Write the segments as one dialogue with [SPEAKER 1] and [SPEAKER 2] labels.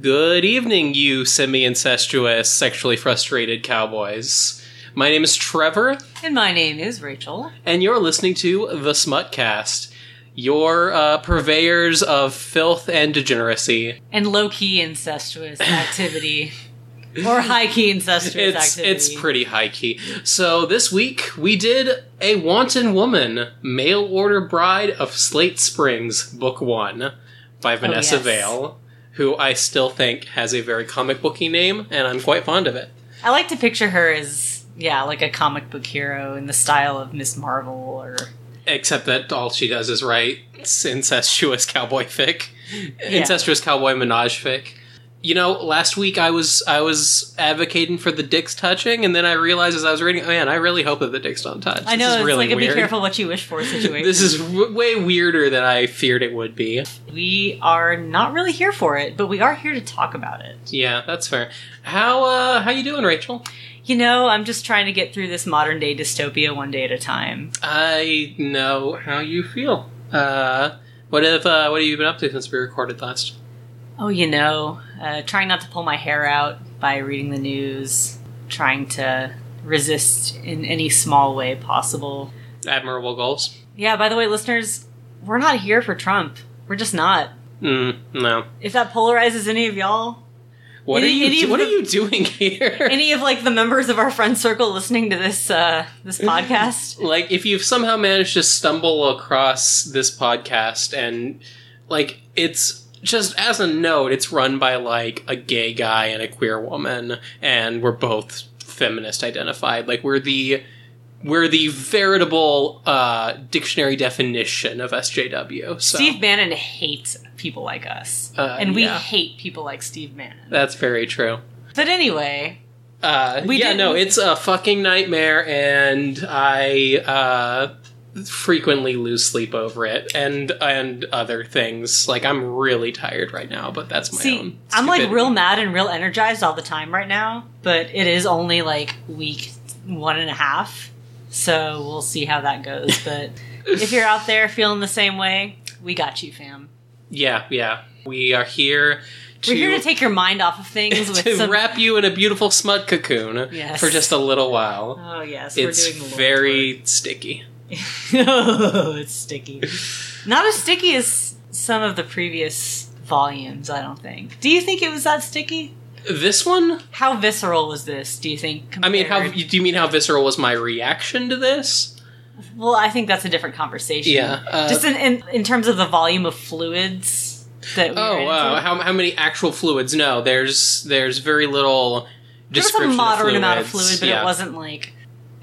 [SPEAKER 1] Good evening, you semi incestuous, sexually frustrated cowboys. My name is Trevor,
[SPEAKER 2] And my name is Rachel.
[SPEAKER 1] and you're listening to The Smutcast, your uh, purveyors of filth and degeneracy.
[SPEAKER 2] And low key incestuous activity. or high key incestuous
[SPEAKER 1] It's
[SPEAKER 2] activity.
[SPEAKER 1] it's pretty high key. So this week we did a wanton woman, mail order bride of Slate Springs, book one, by oh, Vanessa
[SPEAKER 2] yes.
[SPEAKER 1] Vale, who I still think has a very comic booky name, and I'm quite fond of it.
[SPEAKER 2] I like to picture her as, yeah, like a comic book hero in the style of Miss Marvel or.
[SPEAKER 1] Except that all she does is write incestuous cowboy fic, incestuous cowboy menage fic. You know, last week I was I was advocating for the dicks touching, and then I realized as I was reading, oh man, I really hope that the dicks don't touch.
[SPEAKER 2] I
[SPEAKER 1] This
[SPEAKER 2] know,
[SPEAKER 1] is
[SPEAKER 2] it's
[SPEAKER 1] really
[SPEAKER 2] like a be careful what you wish for situation.
[SPEAKER 1] This is w- way weirder than I feared it would be.
[SPEAKER 2] we are not really here for it, but we are here to talk about it.
[SPEAKER 1] Yeah, that's fair. How uh how you doing, Rachel?
[SPEAKER 2] You know, I'm just trying to get through this modern day dystopia one day at a time.
[SPEAKER 1] I know how you feel. Uh, what have uh, what have you been up to since we recorded last?
[SPEAKER 2] Oh, you know, uh, trying not to pull my hair out by reading the news, trying to resist in any small way possible.
[SPEAKER 1] Admirable goals.
[SPEAKER 2] Yeah, by the way, listeners, we're not here for Trump. We're just not.
[SPEAKER 1] Mm, no.
[SPEAKER 2] If that polarizes any of y'all,
[SPEAKER 1] What
[SPEAKER 2] Any-
[SPEAKER 1] are you What
[SPEAKER 2] the-
[SPEAKER 1] are you doing here?
[SPEAKER 2] any of like the members of our friend circle listening to this uh this podcast,
[SPEAKER 1] like, if you've somehow managed to stumble across this podcast and like it's just as a note, it's run by like a gay guy and a queer woman, and we're both feminist identified. Like we're the we're the veritable uh, dictionary definition of SJW. So
[SPEAKER 2] Steve Bannon hates people like us,
[SPEAKER 1] Uh,
[SPEAKER 2] and we
[SPEAKER 1] yeah.
[SPEAKER 2] hate people like Steve Bannon.
[SPEAKER 1] that's very true.
[SPEAKER 2] But anyway,
[SPEAKER 1] Uh,
[SPEAKER 2] We
[SPEAKER 1] yeah,
[SPEAKER 2] did-
[SPEAKER 1] no, it's a fucking nightmare, and I uh, frequently lose sleep over it, and and other things. Like I'm really tired right now, but that's my
[SPEAKER 2] See,
[SPEAKER 1] own.
[SPEAKER 2] I'm like real mad and real energized all the time right now, but it is only like week one and a half, so we'll see how that goes. But if you're out there feeling the same way, we got you, fam.
[SPEAKER 1] Yeah, yeah. We are here. To,
[SPEAKER 2] We're here to take your mind off of things with
[SPEAKER 1] to
[SPEAKER 2] some.
[SPEAKER 1] wrap you in a beautiful smut cocoon
[SPEAKER 2] Yes.
[SPEAKER 1] for just a little while.
[SPEAKER 2] oh yes,
[SPEAKER 1] it's
[SPEAKER 2] we're doing the Lord's
[SPEAKER 1] very sticky.
[SPEAKER 2] Oh, it's sticky. Not as sticky as some of the previous volumes, I don't think. Do you think it was that sticky?
[SPEAKER 1] This one,
[SPEAKER 2] How visceral was this? Do you think?
[SPEAKER 1] I mean, how do you mean how visceral was my reaction to this?
[SPEAKER 2] Well, I think that's a different conversation.
[SPEAKER 1] Yeah, uh,
[SPEAKER 2] just in, in in terms of the volume of fluids that. We
[SPEAKER 1] Oh wow! How, how many actual fluids? No, there's there's very little
[SPEAKER 2] there was a moderate
[SPEAKER 1] of
[SPEAKER 2] amount of fluid, but
[SPEAKER 1] yeah.
[SPEAKER 2] it wasn't like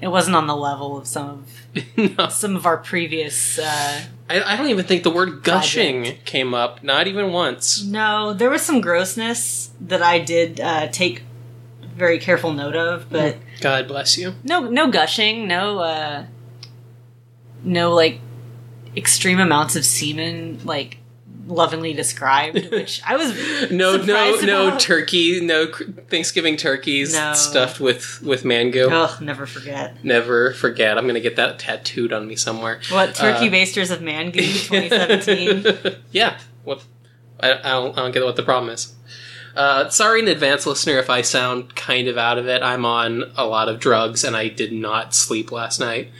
[SPEAKER 2] it wasn't on the level of some of
[SPEAKER 1] no,
[SPEAKER 2] some of our previous. Uh,
[SPEAKER 1] I, I don't even think the word gushing came up. Not even once.
[SPEAKER 2] no, there was some grossness that I did uh, take very careful note of, but
[SPEAKER 1] God bless you.
[SPEAKER 2] no, no gushing, no, uh, no like extreme amounts of semen, like lovingly described, which I was
[SPEAKER 1] No, no, no
[SPEAKER 2] about.
[SPEAKER 1] turkey. No Thanksgiving turkeys
[SPEAKER 2] No.
[SPEAKER 1] stuffed with with mango.
[SPEAKER 2] Ugh, never forget.
[SPEAKER 1] Never forget. I'm gonna get that tattooed on me somewhere.
[SPEAKER 2] What turkey
[SPEAKER 1] Uh,
[SPEAKER 2] basters of mango 2017?
[SPEAKER 1] yeah. What? I, I don't. I don't get what the problem is. Uh, sorry in advance, listener, if I sound kind of out of it. I'm on a lot of drugs, and I did not sleep last night.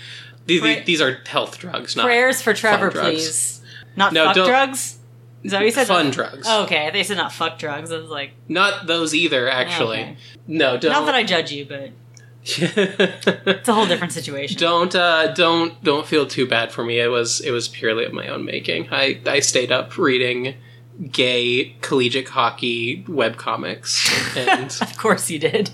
[SPEAKER 1] These,
[SPEAKER 2] Pray-
[SPEAKER 1] these are health drugs, not
[SPEAKER 2] Prayers for Trevor, please. Not
[SPEAKER 1] No,
[SPEAKER 2] fuck drugs. Is that what you said?
[SPEAKER 1] fun drugs.
[SPEAKER 2] Oh, okay, they said not fuck drugs. I was like,
[SPEAKER 1] Not those either, actually.
[SPEAKER 2] Okay.
[SPEAKER 1] No, don't.
[SPEAKER 2] not that I judge you, but it's a whole different situation.
[SPEAKER 1] don't uh, don't don't feel too bad for me. It was it was purely of my own making. I I stayed up reading gay collegiate hockey webcomics, and
[SPEAKER 2] Of course you did.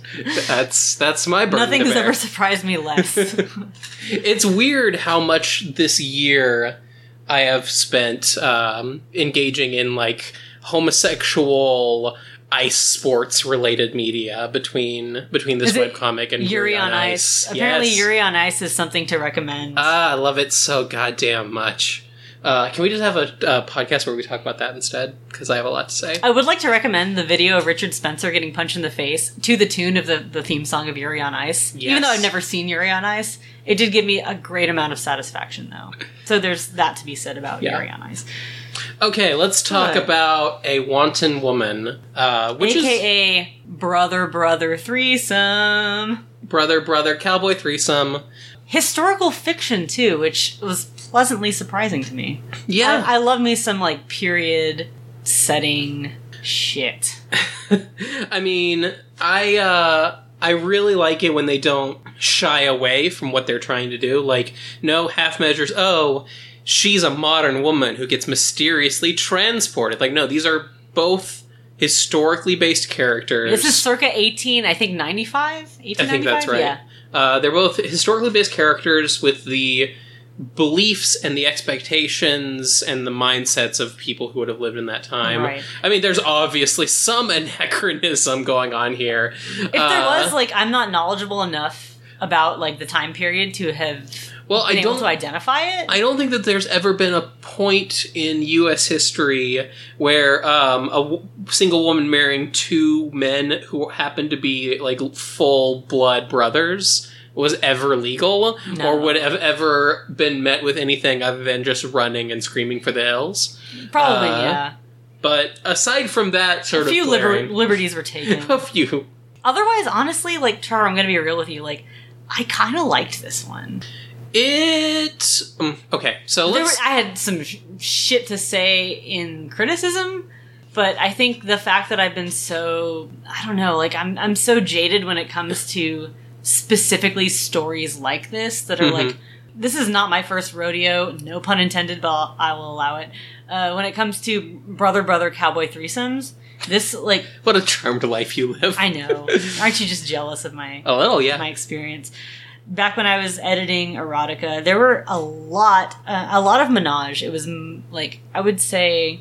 [SPEAKER 1] that's that's my burden.
[SPEAKER 2] Nothing has ever surprised me less.
[SPEAKER 1] it's weird how much this year I have spent um, engaging in like homosexual ice sports related media between between this
[SPEAKER 2] Is it
[SPEAKER 1] webcomic and
[SPEAKER 2] Yuri on Ice. Apparently,
[SPEAKER 1] Yes.
[SPEAKER 2] Yuri on Ice is something to recommend.
[SPEAKER 1] Ah, I love it so goddamn much. Uh, can we just have a uh, podcast where we talk about that instead? Because I have a lot to say.
[SPEAKER 2] I would like to recommend the video of Richard Spencer getting punched in the face to the tune of the, the theme song of Yuri on Ice. Even though I've never seen Yuri on Ice, it did give me a great amount of satisfaction, though. So there's that to be said about
[SPEAKER 1] Yeah.
[SPEAKER 2] Yuri on Ice.
[SPEAKER 1] Okay, let's talk
[SPEAKER 2] Good.
[SPEAKER 1] about a wanton woman, uh, which is
[SPEAKER 2] AKA Brother Brother Threesome.
[SPEAKER 1] brother brother cowboy threesome.
[SPEAKER 2] Historical fiction, too, which was pleasantly surprising to me.
[SPEAKER 1] Yeah,
[SPEAKER 2] I, I love me some, like, period setting shit.
[SPEAKER 1] I mean, I uh I really like it when they don't shy away from what they're trying to do. Like, no half measures. Oh, she's a modern woman who gets mysteriously transported. Like, no, these are both historically based characters.
[SPEAKER 2] This is circa 18, I think 95? 1895?
[SPEAKER 1] I think that's right.
[SPEAKER 2] Yeah.
[SPEAKER 1] Uh, they're both historically based characters with the beliefs and the expectations and the mindsets of people who would have lived in that time.
[SPEAKER 2] Right.
[SPEAKER 1] I mean, there's obviously some anachronism going on here.
[SPEAKER 2] If there was, like, I'm not knowledgeable enough about, like, the time period to have
[SPEAKER 1] well, I don't.
[SPEAKER 2] to identify it.
[SPEAKER 1] I don't think that there's ever been a point in U.S. history where um, a w- single woman marrying two men who happen to be like full blood brothers was ever legal
[SPEAKER 2] No.
[SPEAKER 1] or would have ever been met with anything other than just running and screaming for the hills.
[SPEAKER 2] Probably,
[SPEAKER 1] uh,
[SPEAKER 2] yeah.
[SPEAKER 1] But aside from that sort
[SPEAKER 2] A few
[SPEAKER 1] of
[SPEAKER 2] liber- liberties were taken.
[SPEAKER 1] a few.
[SPEAKER 2] Otherwise, honestly, like, Char, I'm gonna be real with you, like, I kind of liked this one.
[SPEAKER 1] It um, okay. So
[SPEAKER 2] were. I had some sh- shit to say in criticism, but I think the fact that I've been so I don't know, like I'm I'm so jaded when it comes to specifically stories like this that are
[SPEAKER 1] Mhm.
[SPEAKER 2] like this is not my first rodeo, no pun intended, but I will allow it. Uh, when it comes to brother brother cowboy threesomes, this like
[SPEAKER 1] what a charmed life you live.
[SPEAKER 2] I know. Aren't you just jealous of my
[SPEAKER 1] a little, yeah.
[SPEAKER 2] my experience. Back when I was editing erotica, there were a lot, uh, a lot of menage. It was mm, like I would say,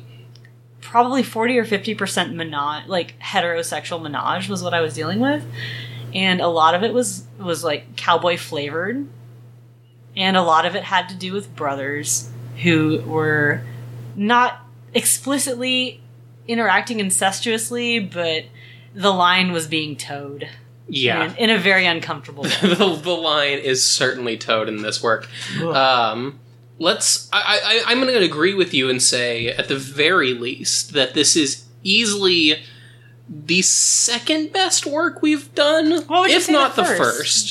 [SPEAKER 2] probably forty or fifty percent menage, like heterosexual menage, was what I was dealing with, and a lot of it was was like cowboy flavored, and a lot of it had to do with brothers who were not explicitly interacting incestuously, but the line was being toed
[SPEAKER 1] yeah.
[SPEAKER 2] in, in a very uncomfortable way.
[SPEAKER 1] the, the line is certainly toed in this work. Um, let's. I, I, I'm going to agree with you and say, at the very least, that this is easily the second best work we've done,
[SPEAKER 2] What would you
[SPEAKER 1] if
[SPEAKER 2] say
[SPEAKER 1] not
[SPEAKER 2] the
[SPEAKER 1] the
[SPEAKER 2] first?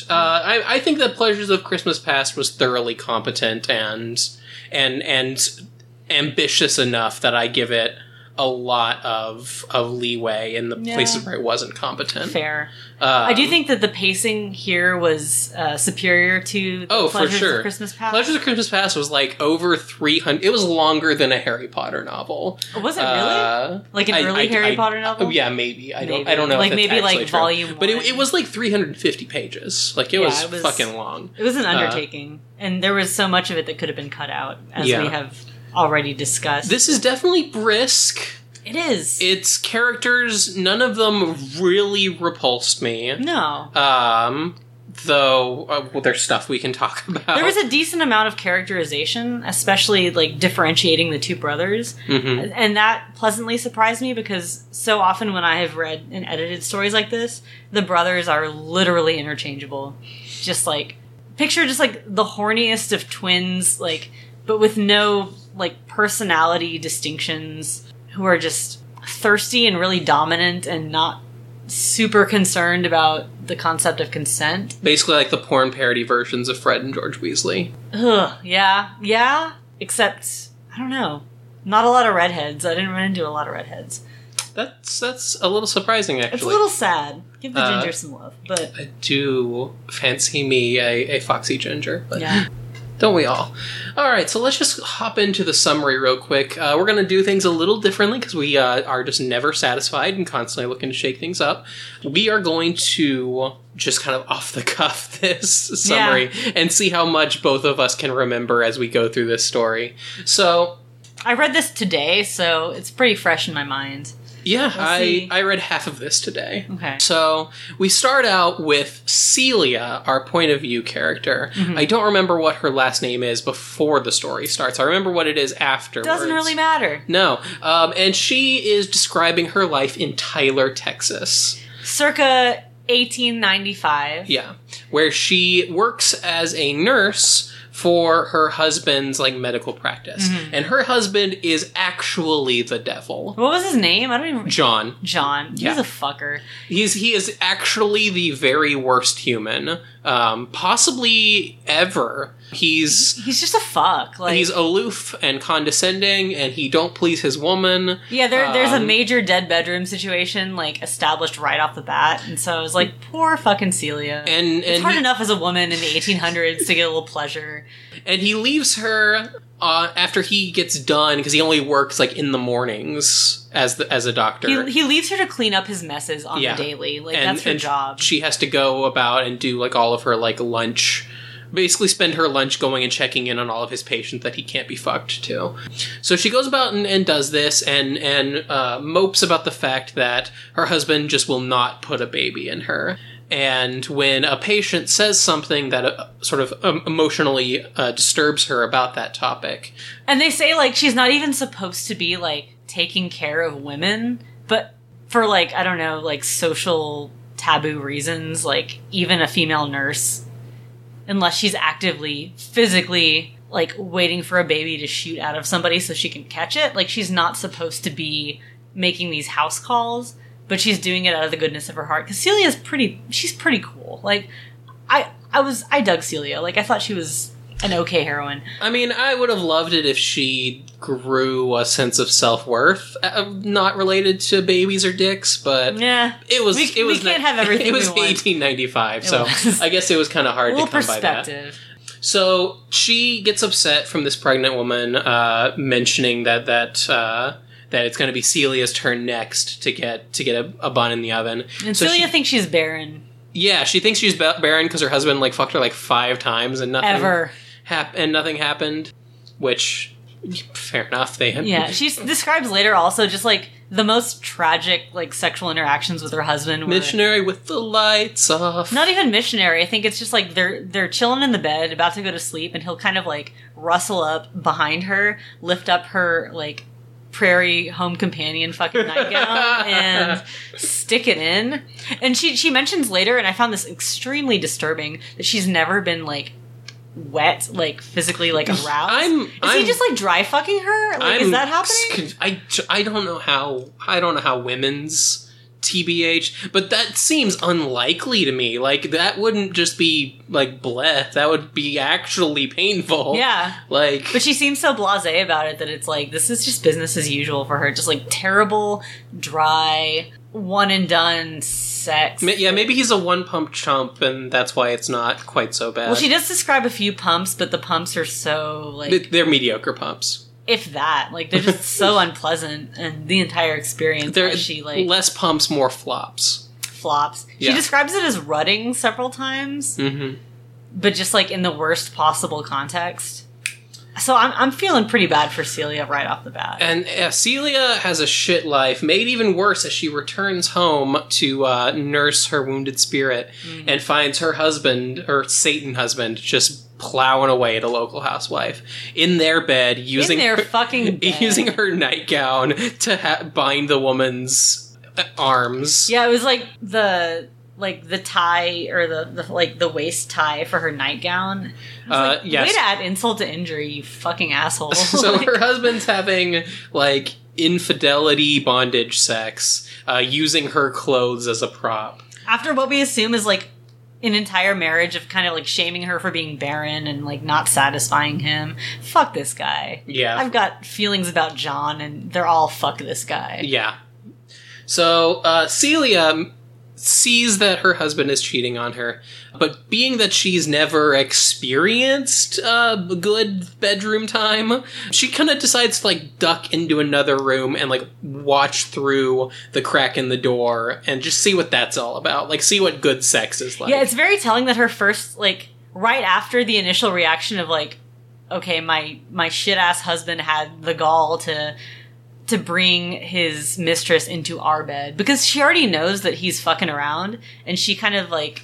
[SPEAKER 1] first. Uh, I, I think that Pleasures of Christmas Past was thoroughly competent and and and ambitious enough that I give it a lot of of leeway in the
[SPEAKER 2] Yeah.
[SPEAKER 1] places where it wasn't competent.
[SPEAKER 2] Fair.
[SPEAKER 1] Um,
[SPEAKER 2] I do think that the pacing here was uh, superior to the
[SPEAKER 1] Oh, for sure.
[SPEAKER 2] of Christmas Past.
[SPEAKER 1] Pleasures of Christmas Past was like over 300. It was longer than a Harry Potter novel.
[SPEAKER 2] was it really?
[SPEAKER 1] Uh,
[SPEAKER 2] like an
[SPEAKER 1] I-
[SPEAKER 2] early
[SPEAKER 1] I-
[SPEAKER 2] Harry
[SPEAKER 1] I-
[SPEAKER 2] Potter novel?
[SPEAKER 1] oh, yeah, maybe. I don't. I don't know.
[SPEAKER 2] Like maybe, like,
[SPEAKER 1] true.
[SPEAKER 2] volume
[SPEAKER 1] But it, it was like 350 pages. Like it,
[SPEAKER 2] Yeah,
[SPEAKER 1] was,
[SPEAKER 2] it was-
[SPEAKER 1] fucking long.
[SPEAKER 2] It was an undertaking, and there was so much of it that could have been cut out, as
[SPEAKER 1] Yeah.
[SPEAKER 2] we have already discussed.
[SPEAKER 1] This is definitely brisk.
[SPEAKER 2] it is.
[SPEAKER 1] Its characters, none of them really repulsed me.
[SPEAKER 2] no.
[SPEAKER 1] Um, though uh, well, there's stuff we can talk about.
[SPEAKER 2] There was a decent amount of characterization, especially like differentiating the two brothers.
[SPEAKER 1] Mhm.
[SPEAKER 2] And that pleasantly surprised me because so often when I have read and edited stories like this, the brothers are literally interchangeable. Just like picture just like the horniest of twins, like but with no like personality distinctions who are just thirsty and really dominant and not super concerned about the concept of consent.
[SPEAKER 1] Basically, like the porn parody versions of Fred and George Weasley.
[SPEAKER 2] Ugh, yeah, yeah. Except I don't know. Not a lot of redheads. I didn't run into a lot of redheads.
[SPEAKER 1] That's that's a little surprising, actually.
[SPEAKER 2] It's a little sad. Give the
[SPEAKER 1] Uh,
[SPEAKER 2] ginger some love, but
[SPEAKER 1] I do fancy me a, a foxy ginger, but
[SPEAKER 2] yeah.
[SPEAKER 1] don't we all? All right, so let's just hop into the summary real quick. Uh, we're going to do things a little differently because we uh, are just never satisfied and constantly looking to shake things up. We are going to just kind of off the cuff this summary and see how much both of us can remember as we go through this story. So,
[SPEAKER 2] I read this today, so it's pretty fresh in my mind.
[SPEAKER 1] Yeah,
[SPEAKER 2] We'll
[SPEAKER 1] I. I read half of this today.
[SPEAKER 2] Okay.
[SPEAKER 1] So we start out with Celia, our point of view character.
[SPEAKER 2] Mm-hmm.
[SPEAKER 1] I don't remember what her last name is before the story starts. I remember what it is after.
[SPEAKER 2] Doesn't really matter.
[SPEAKER 1] No, um, and she is describing her life in Tyler, Texas.
[SPEAKER 2] Circa 1895.
[SPEAKER 1] Yeah, where she works as a nurse for her husband's like medical practice,
[SPEAKER 2] Mm-hmm.
[SPEAKER 1] and her husband is actually the devil.
[SPEAKER 2] What was his name? I don't even.
[SPEAKER 1] John.
[SPEAKER 2] John. He's
[SPEAKER 1] Yeah.
[SPEAKER 2] a fucker.
[SPEAKER 1] He's he is actually the very worst human, um, possibly ever. He's
[SPEAKER 2] He's just a fuck. Like
[SPEAKER 1] he's aloof and condescending, and he don't please his woman.
[SPEAKER 2] Yeah, there, there's a
[SPEAKER 1] Um,
[SPEAKER 2] major dead bedroom situation like established right off the bat, and so I was like, poor fucking Celia.
[SPEAKER 1] And
[SPEAKER 2] it's hard
[SPEAKER 1] he,
[SPEAKER 2] enough as a woman in the 1800s to get a little pleasure.
[SPEAKER 1] And he leaves her uh, after he gets done because he only works like in the mornings as the as a doctor.
[SPEAKER 2] He, he leaves her to clean up his messes on
[SPEAKER 1] Yeah.
[SPEAKER 2] the daily. Like
[SPEAKER 1] and,
[SPEAKER 2] that's her
[SPEAKER 1] and
[SPEAKER 2] job.
[SPEAKER 1] She has to go about and do like all of her like lunch. Basically, spend her lunch going and checking in on all of his patients that he can't be fucked to. So she goes about and, and does this, and and uh, mopes about the fact that her husband just will not put a baby in her. And when a patient says something that uh, sort of um, emotionally uh, disturbs her about that topic,
[SPEAKER 2] And they say like she's not even supposed to be like taking care of women, but for like I don't know, like social taboo reasons, like even a female nurse unless she's actively physically like waiting for a baby to shoot out of somebody so she can catch it, like she's not supposed to be making these house calls, but she's doing it out of the goodness of her heart cuz Celia's pretty she's pretty cool. Like I I was I dug Celia. Like I thought she was an okay heroine.
[SPEAKER 1] I mean, I would have loved it if she grew a sense of self worth, uh, not related to babies or dicks, but
[SPEAKER 2] Yeah.
[SPEAKER 1] it was.
[SPEAKER 2] We-
[SPEAKER 1] it was
[SPEAKER 2] we can't have everything
[SPEAKER 1] It was
[SPEAKER 2] want.
[SPEAKER 1] 1895,
[SPEAKER 2] It
[SPEAKER 1] so
[SPEAKER 2] was.
[SPEAKER 1] I guess it was kind of hard to come by that.
[SPEAKER 2] perspective.
[SPEAKER 1] So she gets upset from this pregnant woman uh, mentioning that that. Uh, that it's going to be Celia's turn next to get to get a, a bun in the oven.
[SPEAKER 2] And
[SPEAKER 1] So
[SPEAKER 2] Celia
[SPEAKER 1] she-
[SPEAKER 2] thinks she's barren.
[SPEAKER 1] Yeah, she thinks she's barren because her husband like fucked her like five times and nothing
[SPEAKER 2] Ever.
[SPEAKER 1] hap- and nothing happened. Which, fair enough. They
[SPEAKER 2] Yeah. She describes later also just like the most tragic like sexual interactions with her husband. were-
[SPEAKER 1] missionary with the lights off.
[SPEAKER 2] Not even missionary. I think it's just like they're they're chilling in the bed, about to go to sleep, and he'll kind of like rustle up behind her, lift up her like prairie home companion fucking nightgown and stick it in. And she she mentions later, and I found this extremely disturbing that she's never been like wet, like physically like aroused.
[SPEAKER 1] I'm-
[SPEAKER 2] is
[SPEAKER 1] I'm-
[SPEAKER 2] he just like dry fucking her? Like, is that happening?
[SPEAKER 1] I, I don't know how I don't know how women's TBH, but that seems unlikely to me. Like that wouldn't just be like bleh. That would be actually painful.
[SPEAKER 2] Yeah.
[SPEAKER 1] Like
[SPEAKER 2] But she seems so blasé about it that it's like this is just business as usual for her. Just like terrible, dry, one and done sex.
[SPEAKER 1] ma- yeah, maybe he's a one pump chump, and that's why it's not quite so bad.
[SPEAKER 2] Well, she does describe a few pumps, but the pumps are so like
[SPEAKER 1] They- They're mediocre pumps.
[SPEAKER 2] If that, like they're just so unpleasant, and the entire experience she like
[SPEAKER 1] less pumps, more flops.
[SPEAKER 2] flops.
[SPEAKER 1] Yeah.
[SPEAKER 2] She describes it as rutting several times,
[SPEAKER 1] hmm
[SPEAKER 2] but just like in the worst possible context. So I'm I'm feeling pretty bad for Celia right off the bat.
[SPEAKER 1] And yeah, Celia has a shit life, made even worse as she returns home to uh, nurse her wounded spirit
[SPEAKER 2] Mm-hmm.
[SPEAKER 1] and finds her husband, her Satan husband, just plowing away at a local housewife in their bed using
[SPEAKER 2] in their
[SPEAKER 1] her,
[SPEAKER 2] fucking bed.
[SPEAKER 1] using her nightgown to ha- bind the woman's uh, arms.
[SPEAKER 2] Yeah, it was like the like the tie or the, the like the waist tie for her nightgown.
[SPEAKER 1] Uh,
[SPEAKER 2] like,
[SPEAKER 1] yes.
[SPEAKER 2] Way to add insult to injury, you fucking asshole.
[SPEAKER 1] so
[SPEAKER 2] Like,
[SPEAKER 1] her husband's having like infidelity bondage sex, uh, using her clothes as a prop.
[SPEAKER 2] after what we assume is like an entire marriage of kind of like shaming her for being barren and like not satisfying him. Fuck this guy.
[SPEAKER 1] Yeah,
[SPEAKER 2] I've got feelings about John, and they're all fuck this guy.
[SPEAKER 1] Yeah. So uh, Celia sees that her husband is cheating on her, but being that she's never experienced uh, good bedroom time, she kind of decides to like duck into another room and like watch through the crack in the door and just see what that's all about. Like, see what good sex is like.
[SPEAKER 2] Yeah, it's very telling that her first like right after the initial reaction of like, okay, my my shit ass husband had the gall to to bring his mistress into our bed because she already knows that he's fucking around and she kind of like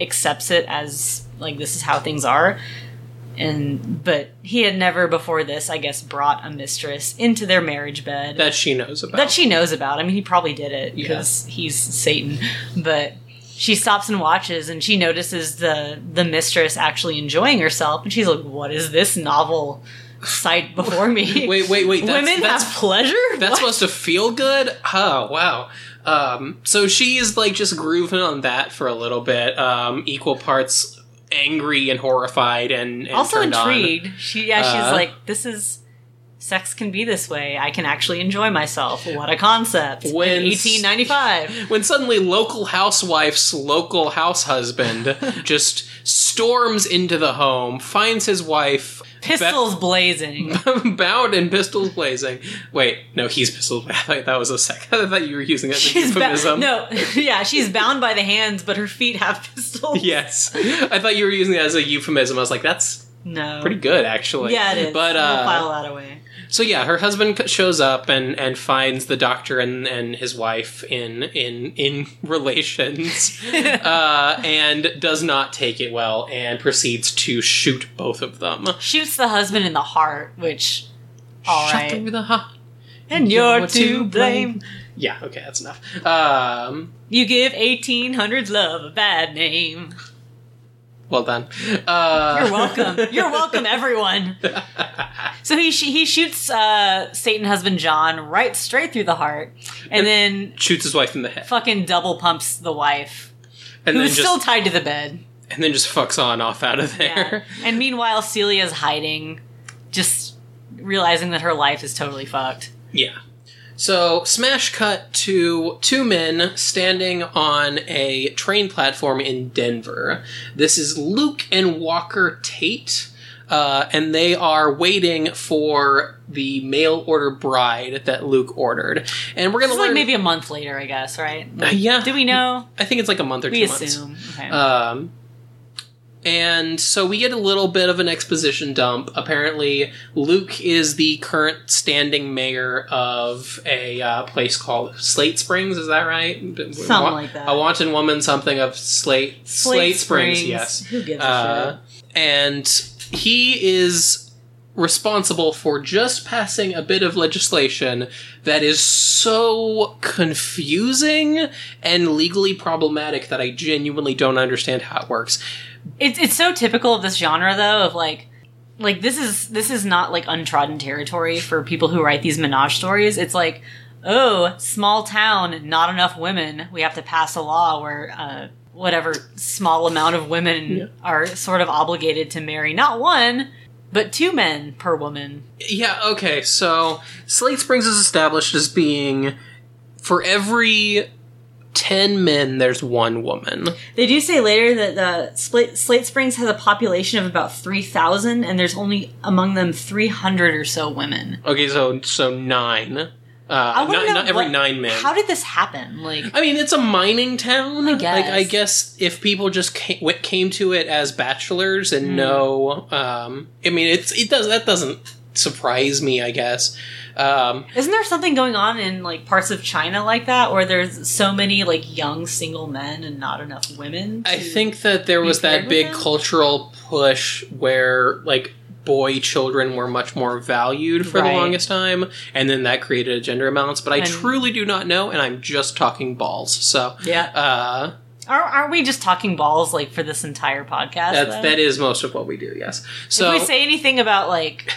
[SPEAKER 2] accepts it as like this is how things are. And but he had never before this i guess brought a mistress into their marriage bed.
[SPEAKER 1] That she knows about.
[SPEAKER 2] that she knows about. I mean he probably did it because he's satan. But she stops and watches and she notices the the mistress actually enjoying herself and she's like what is this novel sight before me
[SPEAKER 1] Wait, wait, wait. That's,
[SPEAKER 2] women
[SPEAKER 1] that's,
[SPEAKER 2] have pleasure
[SPEAKER 1] that's
[SPEAKER 2] What?
[SPEAKER 1] supposed to feel good? Oh, wow. Um, so she's like just grooving on that for a little bit. Um, equal parts angry and horrified and, and
[SPEAKER 2] also
[SPEAKER 1] turned on.
[SPEAKER 2] intrigued she yeah she's
[SPEAKER 1] Uh,
[SPEAKER 2] like this is sex can be this way i can actually enjoy myself what a concept
[SPEAKER 1] When
[SPEAKER 2] in 1895
[SPEAKER 1] When suddenly local housewife's local house husband just storms into the home, finds his wife
[SPEAKER 2] pistols blazing
[SPEAKER 1] bound and pistols blazing. Wait, no, he's pistols. I thought that was a second. I thought you were using that as a
[SPEAKER 2] she's ba-
[SPEAKER 1] euphemism.
[SPEAKER 2] no yeah she's bound by the hands but her feet have pistols
[SPEAKER 1] Yes, I thought you were using it as a euphemism. I was like, that's
[SPEAKER 2] no
[SPEAKER 1] pretty good, actually.
[SPEAKER 2] yeah it is
[SPEAKER 1] But
[SPEAKER 2] we'll
[SPEAKER 1] uh,
[SPEAKER 2] file that away
[SPEAKER 1] so yeah, her husband shows up and, and finds the doctor and, and his wife in in in relations, uh, and does not take it well and proceeds to shoot both of them.
[SPEAKER 2] shoots the husband in the heart which all
[SPEAKER 1] Shot
[SPEAKER 2] right
[SPEAKER 1] through the heart.
[SPEAKER 2] and you're to blame
[SPEAKER 1] Yeah, okay, that's enough. Um,
[SPEAKER 2] you give 1800s love a bad name
[SPEAKER 1] well done. Uh,
[SPEAKER 2] You're welcome. You're welcome, everyone. So he sh- he shoots uh, Satan husband John right straight through the heart, and then
[SPEAKER 1] shoots his wife in the head,
[SPEAKER 2] fucking double pumps the wife,
[SPEAKER 1] and then
[SPEAKER 2] who's
[SPEAKER 1] just
[SPEAKER 2] still tied to the bed.
[SPEAKER 1] and then just fucks on off out of
[SPEAKER 2] Yeah.
[SPEAKER 1] there.
[SPEAKER 2] And meanwhile, Celia's hiding, just realizing that her life is totally fucked.
[SPEAKER 1] Yeah. So, smash cut to two men standing on a train platform in Denver. This is Luke and Walker Tate, uh, and they are waiting for the mail order bride that Luke ordered. And we're gonna
[SPEAKER 2] is like maybe a month later, I guess, right? Like,
[SPEAKER 1] Uh, yeah.
[SPEAKER 2] Do we know?
[SPEAKER 1] I think it's like a month or
[SPEAKER 2] We
[SPEAKER 1] two months.
[SPEAKER 2] assume. Okay.
[SPEAKER 1] Um, and so we get a little bit of an exposition dump. Apparently, Luke is the current standing mayor of a uh, place called Slate Springs. Is that right?
[SPEAKER 2] Something like that.
[SPEAKER 1] A wanton woman, something of Slate Slate, Springs. Yes.
[SPEAKER 2] Who gives a
[SPEAKER 1] Uh, and he is responsible for just passing a bit of legislation that is so confusing and legally problematic that I genuinely don't understand how it works.
[SPEAKER 2] Shit? It's it's so typical of this genre, though, of like. Like this is this is not like untrodden territory for people who write these menage stories. It's like, oh, small town, not enough women. We have to pass a law where uh, whatever small amount of women
[SPEAKER 1] Yeah.
[SPEAKER 2] are sort of obligated to marry not one, but two men per woman.
[SPEAKER 1] Yeah, okay, so Slate Springs is established as being for every 10 men, there's one woman.
[SPEAKER 2] They do say later that the Slate, Slate Springs has a population of about three thousand, and there's only among them three hundred or so women.
[SPEAKER 1] Okay, so so nine. Uh, not, not every
[SPEAKER 2] what-
[SPEAKER 1] nine men.
[SPEAKER 2] How did this happen? Like,
[SPEAKER 1] I mean, it's a mining town.
[SPEAKER 2] I guess.
[SPEAKER 1] Like, I guess if people just came, came to it as bachelors and
[SPEAKER 2] Hmm.
[SPEAKER 1] know, um, I mean, it's it does that doesn't surprise me. I guess. Um,
[SPEAKER 2] isn't there something going on in like parts of China like that, where there's so many like young single men and not enough women?
[SPEAKER 1] I think that there was that big
[SPEAKER 2] them?
[SPEAKER 1] cultural push where like boy children were much more valued for
[SPEAKER 2] Right.
[SPEAKER 1] the longest time, and then that created a gender imbalance. But I
[SPEAKER 2] And-
[SPEAKER 1] truly do not know, and I'm just talking balls. So.
[SPEAKER 2] yeah.
[SPEAKER 1] Uh,
[SPEAKER 2] Are, aren't we just talking balls like for this entire podcast?
[SPEAKER 1] that's,
[SPEAKER 2] though?
[SPEAKER 1] that is most of what we do, yes. So
[SPEAKER 2] if we say anything about like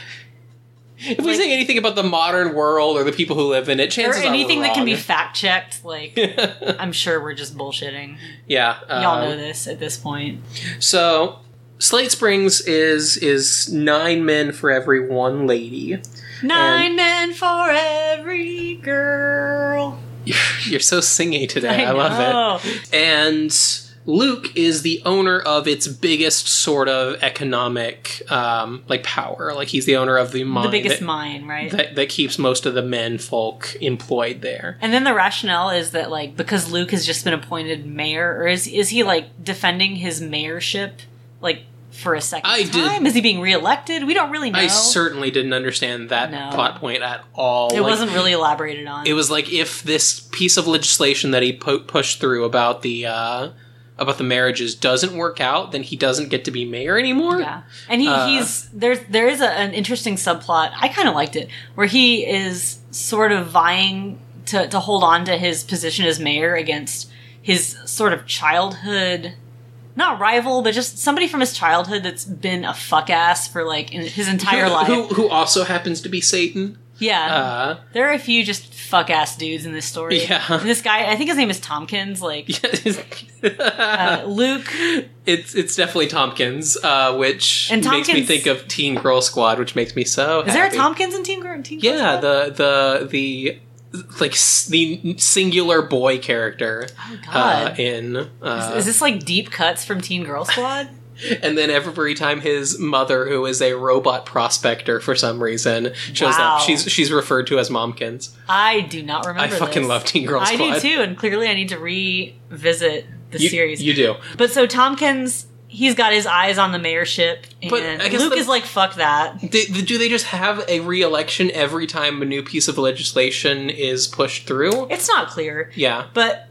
[SPEAKER 1] If we say anything about the modern world or the people who live in it,
[SPEAKER 2] or anything that can be fact checked, like. I'm sure we're just bullshitting.
[SPEAKER 1] yeah,
[SPEAKER 2] Y'all
[SPEAKER 1] um,
[SPEAKER 2] know this at this point.
[SPEAKER 1] So, Slate Springs is is nine men for every one lady.
[SPEAKER 2] Nine men for every girl.
[SPEAKER 1] You're, you're so singy today. I, love it. And Luke is the owner of its biggest sort of economic um, like power. Like he's the owner of the mine
[SPEAKER 2] The biggest
[SPEAKER 1] that,
[SPEAKER 2] mine, right?
[SPEAKER 1] that that keeps most of the men folk employed there.
[SPEAKER 2] and then the rationale is that like because Luke has just been appointed mayor, or is is he like defending his mayorship like for a second
[SPEAKER 1] I did-
[SPEAKER 2] time? Is he being reelected? We don't really know.
[SPEAKER 1] I certainly didn't understand that
[SPEAKER 2] No.
[SPEAKER 1] plot point at all.
[SPEAKER 2] it
[SPEAKER 1] Like,
[SPEAKER 2] wasn't really elaborated on.
[SPEAKER 1] It was like if this piece of legislation that he pu- pushed through about the uh, about the marriages doesn't work out, then he doesn't get to be mayor anymore.
[SPEAKER 2] Yeah, and he,
[SPEAKER 1] Uh,
[SPEAKER 2] he's there's there is a, an interesting subplot. I kind of liked it where he is sort of vying to to hold on to his position as mayor against his sort of childhood, not rival, but just somebody from his childhood that's been a fuck ass for like in his entire life.
[SPEAKER 1] who, who also happens to be Satan.
[SPEAKER 2] Yeah,
[SPEAKER 1] Uh,
[SPEAKER 2] there are a few just fuck ass dudes in this story.
[SPEAKER 1] Yeah.
[SPEAKER 2] And this guy, I think his name is Tompkins. Like uh,
[SPEAKER 1] uh,
[SPEAKER 2] Luke,
[SPEAKER 1] it's it's definitely Tompkins, uh, which
[SPEAKER 2] And
[SPEAKER 1] makes me think of Teen Girl Squad, which makes me so.
[SPEAKER 2] is there a. Tompkins in Teen Girl? Team Girl Squad?
[SPEAKER 1] Yeah,
[SPEAKER 2] Squad?
[SPEAKER 1] the the the like the singular boy character
[SPEAKER 2] oh
[SPEAKER 1] uh,
[SPEAKER 2] god.
[SPEAKER 1] in uh,
[SPEAKER 2] Is this like deep cuts from Teen Girl Squad?
[SPEAKER 1] And then every time his mother who is a robot prospector for some reason shows
[SPEAKER 2] Wow.
[SPEAKER 1] up she's she's referred to as momkins
[SPEAKER 2] I do not remember.
[SPEAKER 1] i fucking
[SPEAKER 2] this.
[SPEAKER 1] love teen girl Squad.
[SPEAKER 2] I do too, and clearly I need to revisit the
[SPEAKER 1] you,
[SPEAKER 2] series.
[SPEAKER 1] you do
[SPEAKER 2] but so Tompkins, he's got his eyes on the mayorship, and
[SPEAKER 1] But I guess
[SPEAKER 2] Luke
[SPEAKER 1] the-
[SPEAKER 2] is like, "Fuck that."
[SPEAKER 1] they, do they just have a re-election every time a new piece of legislation is pushed through
[SPEAKER 2] It's not clear,
[SPEAKER 1] yeah
[SPEAKER 2] but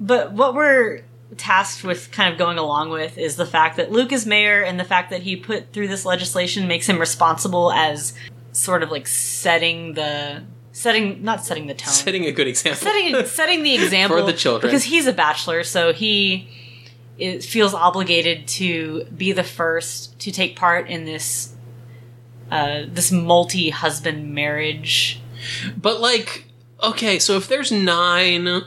[SPEAKER 2] but what we're tasked with kind of going along with is the fact that Luke is mayor, and the fact that he put through this legislation makes him responsible as sort of like setting the setting not setting the tone
[SPEAKER 1] setting a good example
[SPEAKER 2] setting setting the example
[SPEAKER 1] For the children.
[SPEAKER 2] because he's a bachelor, so he is, feels obligated to be the first to take part in this uh, this multi husband marriage.
[SPEAKER 1] But like, okay, so if there's nine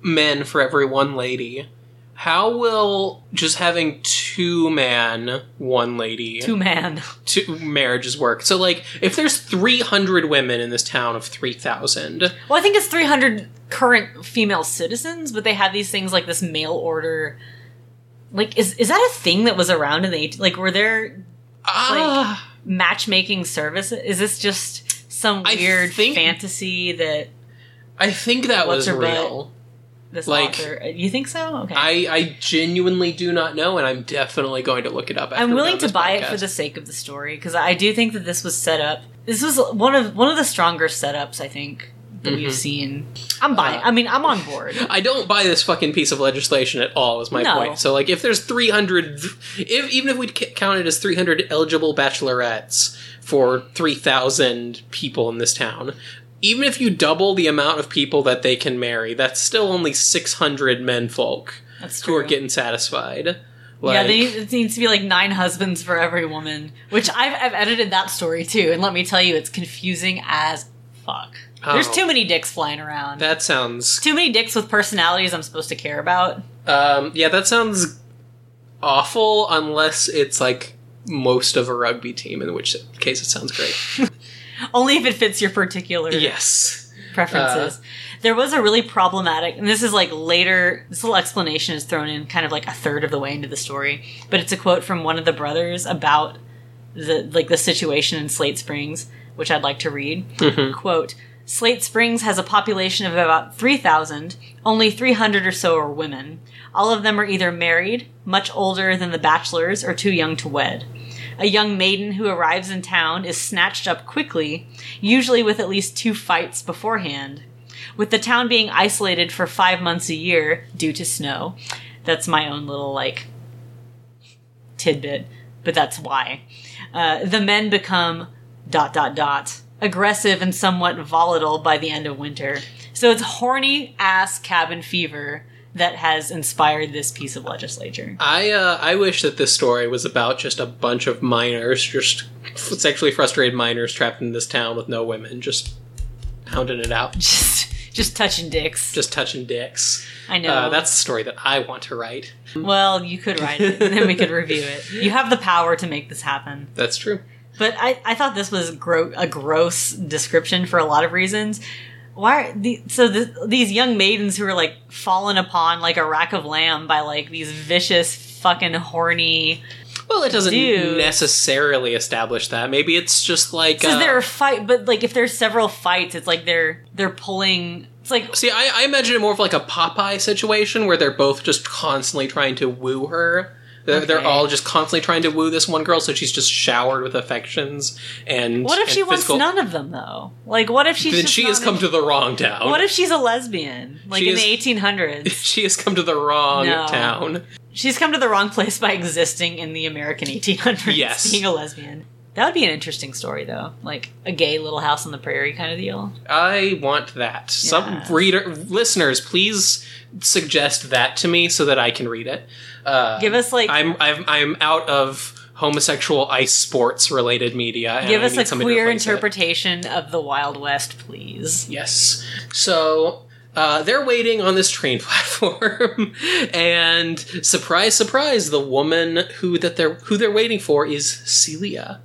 [SPEAKER 1] men for every one lady, how will just having two man, one lady,
[SPEAKER 2] Two man.
[SPEAKER 1] two marriages work? So like, if there's three hundred women in this town of three thousand,
[SPEAKER 2] Well, I think it's three hundred current female citizens, but they have these things like this mail order. Like, is is that a thing that was around in the 18 like? Were there
[SPEAKER 1] ah,
[SPEAKER 2] matchmaking services? Is this just some weird
[SPEAKER 1] think-
[SPEAKER 2] fantasy that
[SPEAKER 1] I think that was
[SPEAKER 2] her butt? This
[SPEAKER 1] Like,
[SPEAKER 2] author? You think so? Okay.
[SPEAKER 1] I, I genuinely do not know, and I'm definitely going to look it up. After
[SPEAKER 2] I'm willing to buy it for the sake of the story because I do think that this was set up. This was one of one of the stronger setups I think that
[SPEAKER 1] Mhm.
[SPEAKER 2] we've seen. I'm buying.
[SPEAKER 1] Uh,
[SPEAKER 2] I mean, I'm on board.
[SPEAKER 1] I don't buy this fucking piece of legislation at all. Is my
[SPEAKER 2] No.
[SPEAKER 1] point. So like, if there's 300, if even if we count it as 300 eligible bachelorettes for 3,000 people in this town, even if you double the amount of people that they can marry, that's still only 600 men folk who are getting satisfied.
[SPEAKER 2] yeah, they need, it needs to be like nine husbands for every woman. Which I've, I've edited that story too, and let me tell you, it's confusing as fuck. There's
[SPEAKER 1] Oh.
[SPEAKER 2] too many dicks flying around.
[SPEAKER 1] that sounds.
[SPEAKER 2] too many dicks with personalities I'm supposed to care about.
[SPEAKER 1] Um, yeah, that sounds awful. Unless it's like most of a rugby team, in which case it sounds great.
[SPEAKER 2] Only if it fits your particular
[SPEAKER 1] yes.
[SPEAKER 2] preferences. Uh, there was a really problematic, and this is like later, this little explanation is thrown in kind of like a third of the way into the story, but it's a quote from one of the brothers about the like the situation in Slate Springs, which I'd like to read. Mm-hmm. Quote: Slate Springs has a population of about 3,000. Only 300 or so are women. All of them are either married, much older than the bachelors, or too young to wed. A young maiden who arrives in town is snatched up quickly, usually with at least two fights beforehand. With the town being isolated for five months a year due to snow. That's my own little, like, tidbit, but that's why. Uh, the men become dot dot dot aggressive and somewhat volatile by the end of winter. So it's horny ass cabin fever that has inspired this piece of legislature.
[SPEAKER 1] I uh, I wish that this story was about just a bunch of miners, just sexually frustrated miners trapped in this town with no women, just pounding it out,
[SPEAKER 2] Just just touching dicks.
[SPEAKER 1] just touching dicks.
[SPEAKER 2] I know.
[SPEAKER 1] Uh, that's the story that I want to write.
[SPEAKER 2] well, you could write it and then we could review it. You have the power to make this happen.
[SPEAKER 1] That's true.
[SPEAKER 2] But I, I thought this was gro- a gross description for a lot of reasons. Why are the, so the, these young maidens who are like fallen upon like a rack of lamb by like these vicious fucking horny
[SPEAKER 1] Well, it doesn't
[SPEAKER 2] Dude.
[SPEAKER 1] necessarily establish that. Maybe it's just like
[SPEAKER 2] says
[SPEAKER 1] uh,
[SPEAKER 2] there are fight but like if there's several fights it's like they're they're pulling it's like
[SPEAKER 1] See, I, I imagine it more of like a Popeye situation where they're both just constantly trying to woo her. They're, they're all just constantly trying to woo this one girl, so she's just showered with affections and.
[SPEAKER 2] What if she wants
[SPEAKER 1] physical-
[SPEAKER 2] none of them though? Like, what if she's
[SPEAKER 1] Then she has come
[SPEAKER 2] in-
[SPEAKER 1] to the wrong town.
[SPEAKER 2] What if she's a lesbian, like
[SPEAKER 1] She
[SPEAKER 2] in
[SPEAKER 1] is-
[SPEAKER 2] the eighteen hundreds?
[SPEAKER 1] she has come to the wrong
[SPEAKER 2] No.
[SPEAKER 1] town?
[SPEAKER 2] She's come to the wrong place by existing in the American 1800s,
[SPEAKER 1] Yes.
[SPEAKER 2] being a lesbian. That would be an interesting story, though. Like a gay little house on the prairie kind of deal.
[SPEAKER 1] I want that. Some
[SPEAKER 2] Yeah.
[SPEAKER 1] reader listeners, please suggest that to me so that I can read it. Uh,
[SPEAKER 2] Give us like
[SPEAKER 1] I'm I'm I'm out of homosexual ice sports related media.
[SPEAKER 2] give us a queer
[SPEAKER 1] replace it.
[SPEAKER 2] interpretation of the Wild West, please.
[SPEAKER 1] Yes. So uh, they're waiting on this train platform, and surprise, surprise, the woman who that they're who they're waiting for is Celia.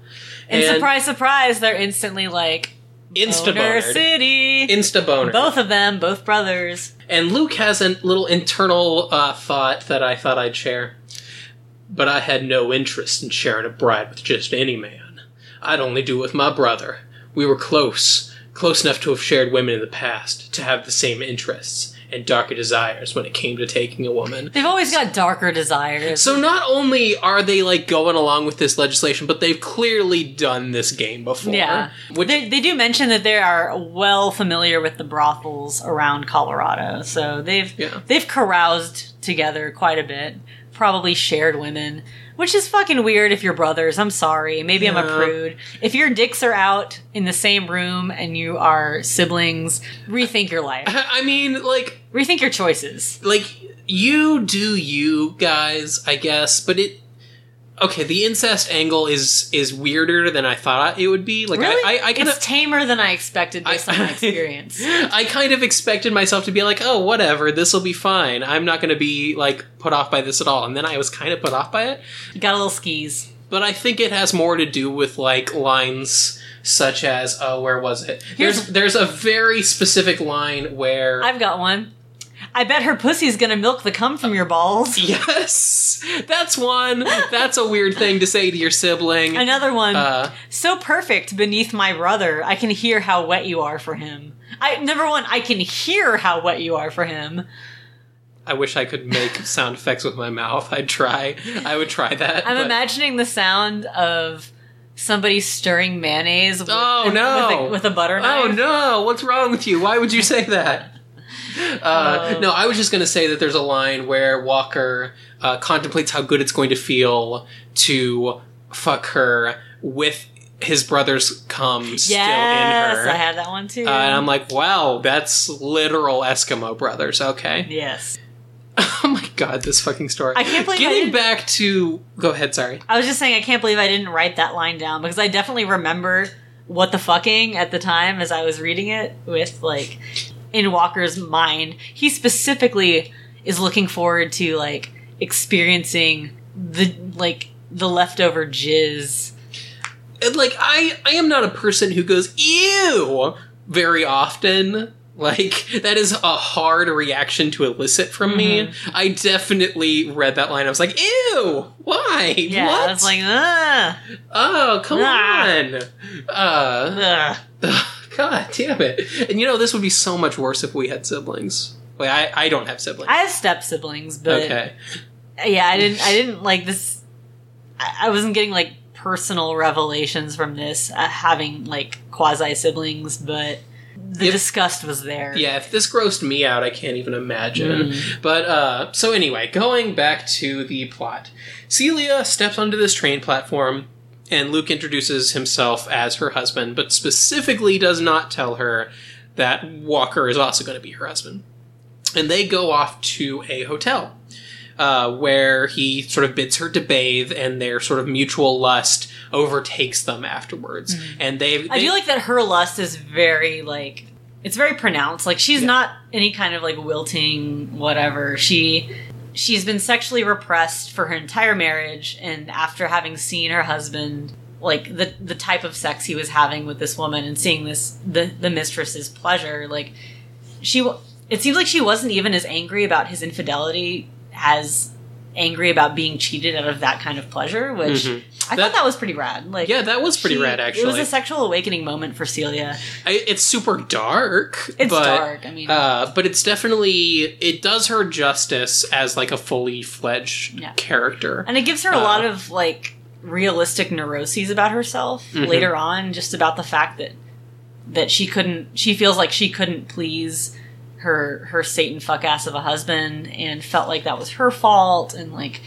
[SPEAKER 2] And, surprise, surprise, they're instantly like
[SPEAKER 1] Insta
[SPEAKER 2] Boner
[SPEAKER 1] boner.
[SPEAKER 2] City.
[SPEAKER 1] Insta boner.
[SPEAKER 2] Both of them, both brothers.
[SPEAKER 1] And Luke has a little internal uh, thought that I thought I'd share. But I had no interest in sharing a bride with just any man. I'd only do it with my brother. We were close, close enough to have shared women in the past, to have the same interests and darker desires when it came to taking a woman.
[SPEAKER 2] They've always got darker desires.
[SPEAKER 1] So not only are they like going along with this legislation, but they've clearly done this game before.
[SPEAKER 2] yeah,
[SPEAKER 1] Which,
[SPEAKER 2] they, they do mention that they are well familiar with the brothels around Colorado, so they've
[SPEAKER 1] Yeah.
[SPEAKER 2] they've caroused together quite a bit. Probably shared women, which is fucking weird if you're brothers. I'm sorry, maybe I'm a prude. If your dicks are out in the same room and you are siblings, rethink your life,
[SPEAKER 1] I mean, like
[SPEAKER 2] rethink your choices.
[SPEAKER 1] like you do you guys i guess but it okay the incest angle is is weirder than i thought it would be like
[SPEAKER 2] Really,
[SPEAKER 1] i i, I kind
[SPEAKER 2] it's
[SPEAKER 1] of
[SPEAKER 2] tamer than I expected based
[SPEAKER 1] I-
[SPEAKER 2] on my experience.
[SPEAKER 1] I kind of expected myself to be like, oh, whatever, this will be fine. I'm not going to be like put off by this at all. And then I was kind of put off by it.
[SPEAKER 2] Got a little skis.
[SPEAKER 1] But I think it has more to do with like lines such as, oh, where was it?
[SPEAKER 2] Here's-
[SPEAKER 1] There's there's a very specific line where
[SPEAKER 2] I've got one. I bet her pussy's gonna milk the cum from your balls.
[SPEAKER 1] yes, that's one. That's a weird thing to say to your sibling.
[SPEAKER 2] Another one.
[SPEAKER 1] Uh,
[SPEAKER 2] so perfect beneath my brother. I can hear how wet you are for him. I number one, I can hear how wet you are for him.
[SPEAKER 1] I wish I could make sound effects with my mouth. I'd try. I would try that.
[SPEAKER 2] I'm
[SPEAKER 1] but-
[SPEAKER 2] imagining the sound of somebody stirring mayonnaise with,
[SPEAKER 1] Oh, no.
[SPEAKER 2] with, a, with a butter knife.
[SPEAKER 1] Oh no! What's wrong with you? Why would you say that? Uh,
[SPEAKER 2] Oh.
[SPEAKER 1] no, I was just going to say that there's a line where Walker uh, contemplates how good it's going to feel to fuck her with his brother's cum still in
[SPEAKER 2] Yes,
[SPEAKER 1] her.
[SPEAKER 2] I had that one too.
[SPEAKER 1] uh, and I'm like, wow, that's literal Eskimo brothers. Okay.
[SPEAKER 2] yes.
[SPEAKER 1] oh my god, this fucking story.
[SPEAKER 2] I can't believe
[SPEAKER 1] Getting back to, go ahead. Sorry.
[SPEAKER 2] I was just saying I can't believe I didn't write that line down because I definitely remember what the fucking at the time as I was reading it with like in Walker's mind. He specifically is looking forward to like experiencing the like the leftover jizz.
[SPEAKER 1] And, like I I am not a person who goes ew very often. Like that is a hard reaction to elicit from me.
[SPEAKER 2] Mm-hmm.
[SPEAKER 1] I definitely read that line. I was like, "Ew, why?
[SPEAKER 2] Yeah,
[SPEAKER 1] what?
[SPEAKER 2] I was like, ugh,
[SPEAKER 1] oh, come
[SPEAKER 2] Ah.
[SPEAKER 1] on." Uh,
[SPEAKER 2] ugh.
[SPEAKER 1] God damn it! And you know, this would be so much worse if we had siblings. Like I, I don't have siblings.
[SPEAKER 2] I have step siblings, but
[SPEAKER 1] okay,
[SPEAKER 2] yeah, I didn't. I didn't like this. I, I wasn't getting like personal revelations from this, uh, having like quasi siblings, but the
[SPEAKER 1] If-
[SPEAKER 2] disgust was there.
[SPEAKER 1] yeah. If this grossed me out, I can't even imagine.
[SPEAKER 2] Mm.
[SPEAKER 1] But uh, so anyway, going back to the plot, Celia steps onto this train platform, and Luke introduces himself as her husband, but specifically does not tell her that Walker is also going to be her husband. And they go off to a hotel. Uh, where he sort of bids her to bathe, and their sort of mutual lust overtakes them afterwards. And they,
[SPEAKER 2] Mm. I feel like that her lust is very like it's very pronounced. Like she's
[SPEAKER 1] Yeah.
[SPEAKER 2] not any kind of like wilting whatever. She she's been sexually repressed for her entire marriage and after having seen her husband like the the type of sex he was having with this woman and seeing this the the mistress's pleasure like she it seems like she wasn't even as angry about his infidelity as angry about being cheated out of that kind of pleasure, which
[SPEAKER 1] Mhm.
[SPEAKER 2] I
[SPEAKER 1] That-
[SPEAKER 2] thought that was pretty rad. Like,
[SPEAKER 1] Yeah, that was pretty
[SPEAKER 2] she-
[SPEAKER 1] rad.
[SPEAKER 2] Actually, it was a sexual awakening moment for Celia.
[SPEAKER 1] I, it's super dark.
[SPEAKER 2] It's
[SPEAKER 1] but,
[SPEAKER 2] dark. I mean,
[SPEAKER 1] Uh, but it's definitely it does her justice as like a fully fledged
[SPEAKER 2] Yeah.
[SPEAKER 1] character.
[SPEAKER 2] and it gives her a
[SPEAKER 1] uh,
[SPEAKER 2] lot of like realistic neuroses about herself
[SPEAKER 1] Mhm.
[SPEAKER 2] later on, just about the fact that that she couldn't. She feels like she couldn't please her her Satan fuck ass of a husband, and felt like that was her fault, and like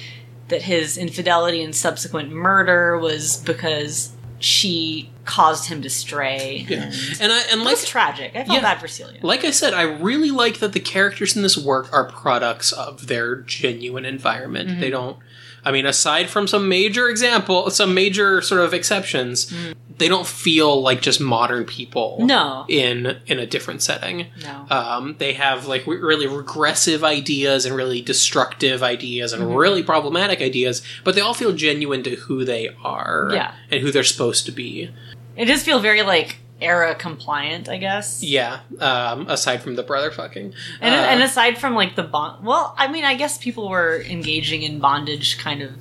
[SPEAKER 2] that his infidelity and subsequent murder was because she caused him to stray.
[SPEAKER 1] Yeah.
[SPEAKER 2] And
[SPEAKER 1] And I and like
[SPEAKER 2] tragic. I felt
[SPEAKER 1] Yeah.
[SPEAKER 2] bad for Celia.
[SPEAKER 1] like I said, I really like that the characters in this work are products of their genuine environment.
[SPEAKER 2] Mm-hmm.
[SPEAKER 1] They don't. I mean, aside from some major example, some major sort of exceptions, they don't feel like just modern people.
[SPEAKER 2] No.
[SPEAKER 1] In in a different setting.
[SPEAKER 2] No.
[SPEAKER 1] Um, they have like re- really regressive ideas and really destructive ideas and
[SPEAKER 2] Mm-hmm.
[SPEAKER 1] really problematic ideas, but they all feel genuine to who they are
[SPEAKER 2] Yeah.
[SPEAKER 1] and who they're supposed to be.
[SPEAKER 2] It does feel very like era compliant, I guess.
[SPEAKER 1] Yeah. Um, aside from the brother fucking.
[SPEAKER 2] And,
[SPEAKER 1] Uh,
[SPEAKER 2] and aside from like the bond, well, I mean, I guess people were engaging in bondage kind of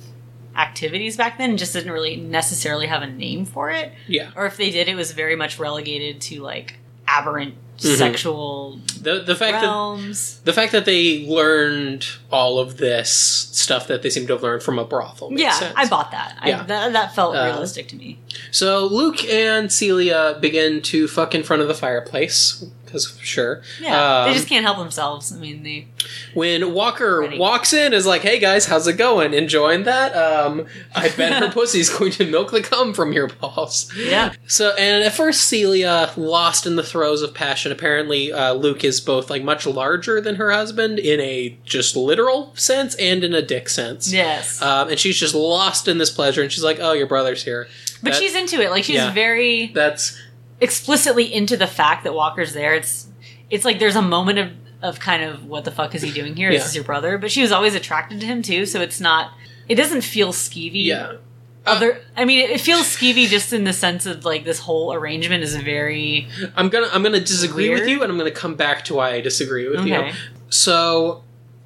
[SPEAKER 2] activities back then, just didn't really necessarily have a name for it.
[SPEAKER 1] yeah.
[SPEAKER 2] Or if they did, it was very much relegated to like aberrant
[SPEAKER 1] Mhm.
[SPEAKER 2] sexual
[SPEAKER 1] The the fact that the fact that they learned all of this stuff that they seem to have learned from a brothel. Makes
[SPEAKER 2] Yeah,
[SPEAKER 1] sense.
[SPEAKER 2] I bought that.
[SPEAKER 1] Yeah.
[SPEAKER 2] I, that. That felt
[SPEAKER 1] Uh,
[SPEAKER 2] realistic to me.
[SPEAKER 1] So Luke and Celia begin to fuck in front of the fireplace because sure.
[SPEAKER 2] Yeah, they
[SPEAKER 1] Um,
[SPEAKER 2] just can't help themselves. I mean, they
[SPEAKER 1] When Walker
[SPEAKER 2] Ready.
[SPEAKER 1] walks in, is like, "Hey guys, how's it going? Enjoying that? Um, I bet her pussy's going to milk the cum from your balls."
[SPEAKER 2] yeah.
[SPEAKER 1] So, and at first, Celia, lost in the throes of passion. Apparently, uh, Luke is both like much larger than her husband in a just literal sense and in a dick sense.
[SPEAKER 2] Yes,
[SPEAKER 1] Um, and she's just lost in this pleasure, and she's like, "Oh, your brother's here."
[SPEAKER 2] but
[SPEAKER 1] that-
[SPEAKER 2] she's into it. Like she's
[SPEAKER 1] yeah.
[SPEAKER 2] very
[SPEAKER 1] That's
[SPEAKER 2] explicitly into the fact that Walker's there. It's it's like there's a moment of of kind of what the fuck is he doing here?
[SPEAKER 1] Yeah.
[SPEAKER 2] This is your brother, but she was always attracted to him too. So it's not. It doesn't feel skeevy.
[SPEAKER 1] yeah.
[SPEAKER 2] Other, I mean, it feels skeevy just in the sense of like this whole arrangement is very
[SPEAKER 1] I'm gonna I'm gonna disagree with you, and I'm gonna come back to why I disagree with you. So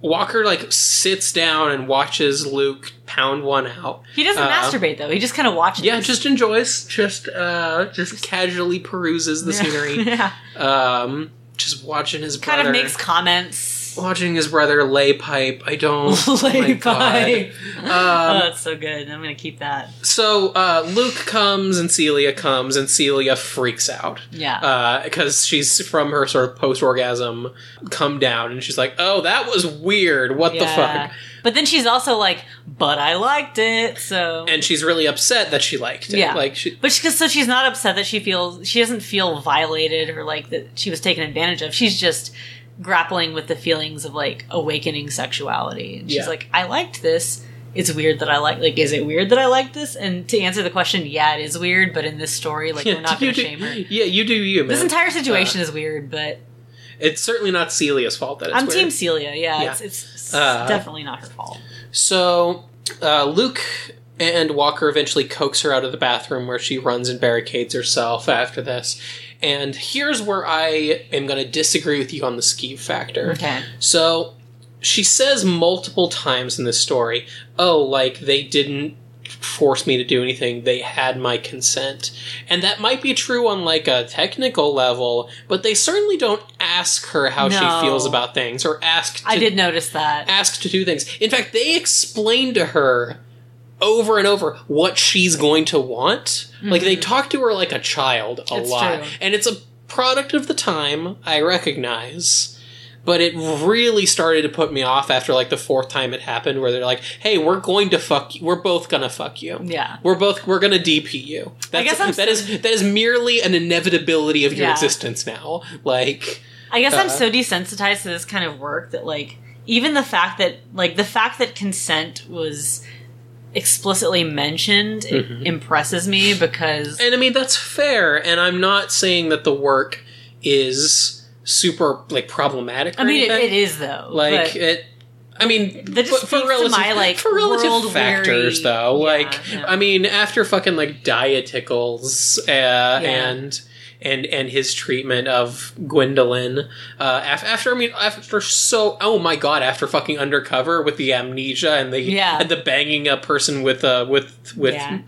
[SPEAKER 1] Walker like sits down and watches Luke pound one out.
[SPEAKER 2] He doesn't
[SPEAKER 1] Uh,
[SPEAKER 2] masturbate though. He just kind of watches.
[SPEAKER 1] Yeah, just enjoys, just uh, just casually peruses the scenery.
[SPEAKER 2] yeah.
[SPEAKER 1] Um, just watching his
[SPEAKER 2] Kind
[SPEAKER 1] brother,
[SPEAKER 2] of makes comments.
[SPEAKER 1] Watching his brother lay pipe. I don't
[SPEAKER 2] Lay pipe.
[SPEAKER 1] Um,
[SPEAKER 2] oh, that's so good. I'm gonna keep that.
[SPEAKER 1] So uh, Luke comes and Celia comes and Celia freaks out
[SPEAKER 2] Yeah.
[SPEAKER 1] because she's from her sort of post orgasm come down and she's like, "Oh, that was weird. What the fuck?"
[SPEAKER 2] But then she's also like, "But I liked it." So
[SPEAKER 1] And she's really upset that she liked it.
[SPEAKER 2] Yeah.
[SPEAKER 1] like she,
[SPEAKER 2] But so she's not upset that she feels she doesn't feel violated or like that she was taken advantage of. She's just grappling with the feelings of like awakening sexuality. And she's
[SPEAKER 1] Yeah.
[SPEAKER 2] like, I liked this. It's weird that I like like is it weird that I like this? And to answer the question, yeah, it is weird, but in this story, like we're not gonna
[SPEAKER 1] do,
[SPEAKER 2] shame her.
[SPEAKER 1] Yeah, you do you, man.
[SPEAKER 2] This entire situation is weird, but
[SPEAKER 1] it's certainly not Celia's fault that it's
[SPEAKER 2] I'm
[SPEAKER 1] weird.
[SPEAKER 2] Team Celia. Yeah,
[SPEAKER 1] Yeah.
[SPEAKER 2] it's it's
[SPEAKER 1] Uh,
[SPEAKER 2] definitely not her fault.
[SPEAKER 1] So uh, Luke and Walker eventually coax her out of the bathroom where she runs and barricades herself after this. And here's where I am going to disagree with you on the skeeve factor.
[SPEAKER 2] Okay.
[SPEAKER 1] So she says multiple times in this story, "Oh, like they didn't force me to do anything. They had my consent." And that might be true on like a technical level, but they certainly don't ask her how
[SPEAKER 2] No.
[SPEAKER 1] she feels about things or ask to
[SPEAKER 2] I did notice that.
[SPEAKER 1] asked to do things. In fact, they explain to her over and over what she's going to want. Like they talk to her like a child a
[SPEAKER 2] Mm-hmm. It's
[SPEAKER 1] lot.
[SPEAKER 2] true.
[SPEAKER 1] And it's a product of the time, I recognize. But it really started to put me off after like the fourth time it happened where they're like, "Hey, we're going to fuck you. We're both going to fuck you."
[SPEAKER 2] Yeah.
[SPEAKER 1] We're both we're gonna DP you. That's,
[SPEAKER 2] guess I'm
[SPEAKER 1] that is that is merely an inevitability of your
[SPEAKER 2] Yeah.
[SPEAKER 1] existence now. Like
[SPEAKER 2] I guess I'm
[SPEAKER 1] Uh,
[SPEAKER 2] so desensitized to this kind of work that like even the fact that like the fact that consent was explicitly mentioned it
[SPEAKER 1] Mhm.
[SPEAKER 2] impresses me because
[SPEAKER 1] And I mean that's fair, and I'm not saying that the work is super like problematic. Or
[SPEAKER 2] I mean it, it is though.
[SPEAKER 1] like it. I mean,
[SPEAKER 2] That just
[SPEAKER 1] for,
[SPEAKER 2] speaks
[SPEAKER 1] for
[SPEAKER 2] to
[SPEAKER 1] relative,
[SPEAKER 2] my, like,
[SPEAKER 1] for relative
[SPEAKER 2] world-weary-
[SPEAKER 1] factors, though.
[SPEAKER 2] Yeah,
[SPEAKER 1] like,
[SPEAKER 2] yeah.
[SPEAKER 1] I mean, after fucking like diaticles uh, and and and his treatment of Gwendolyn uh, after I mean after so oh my god after fucking undercover with the amnesia and the
[SPEAKER 2] Yeah.
[SPEAKER 1] and the banging a person with uh with with
[SPEAKER 2] Yeah.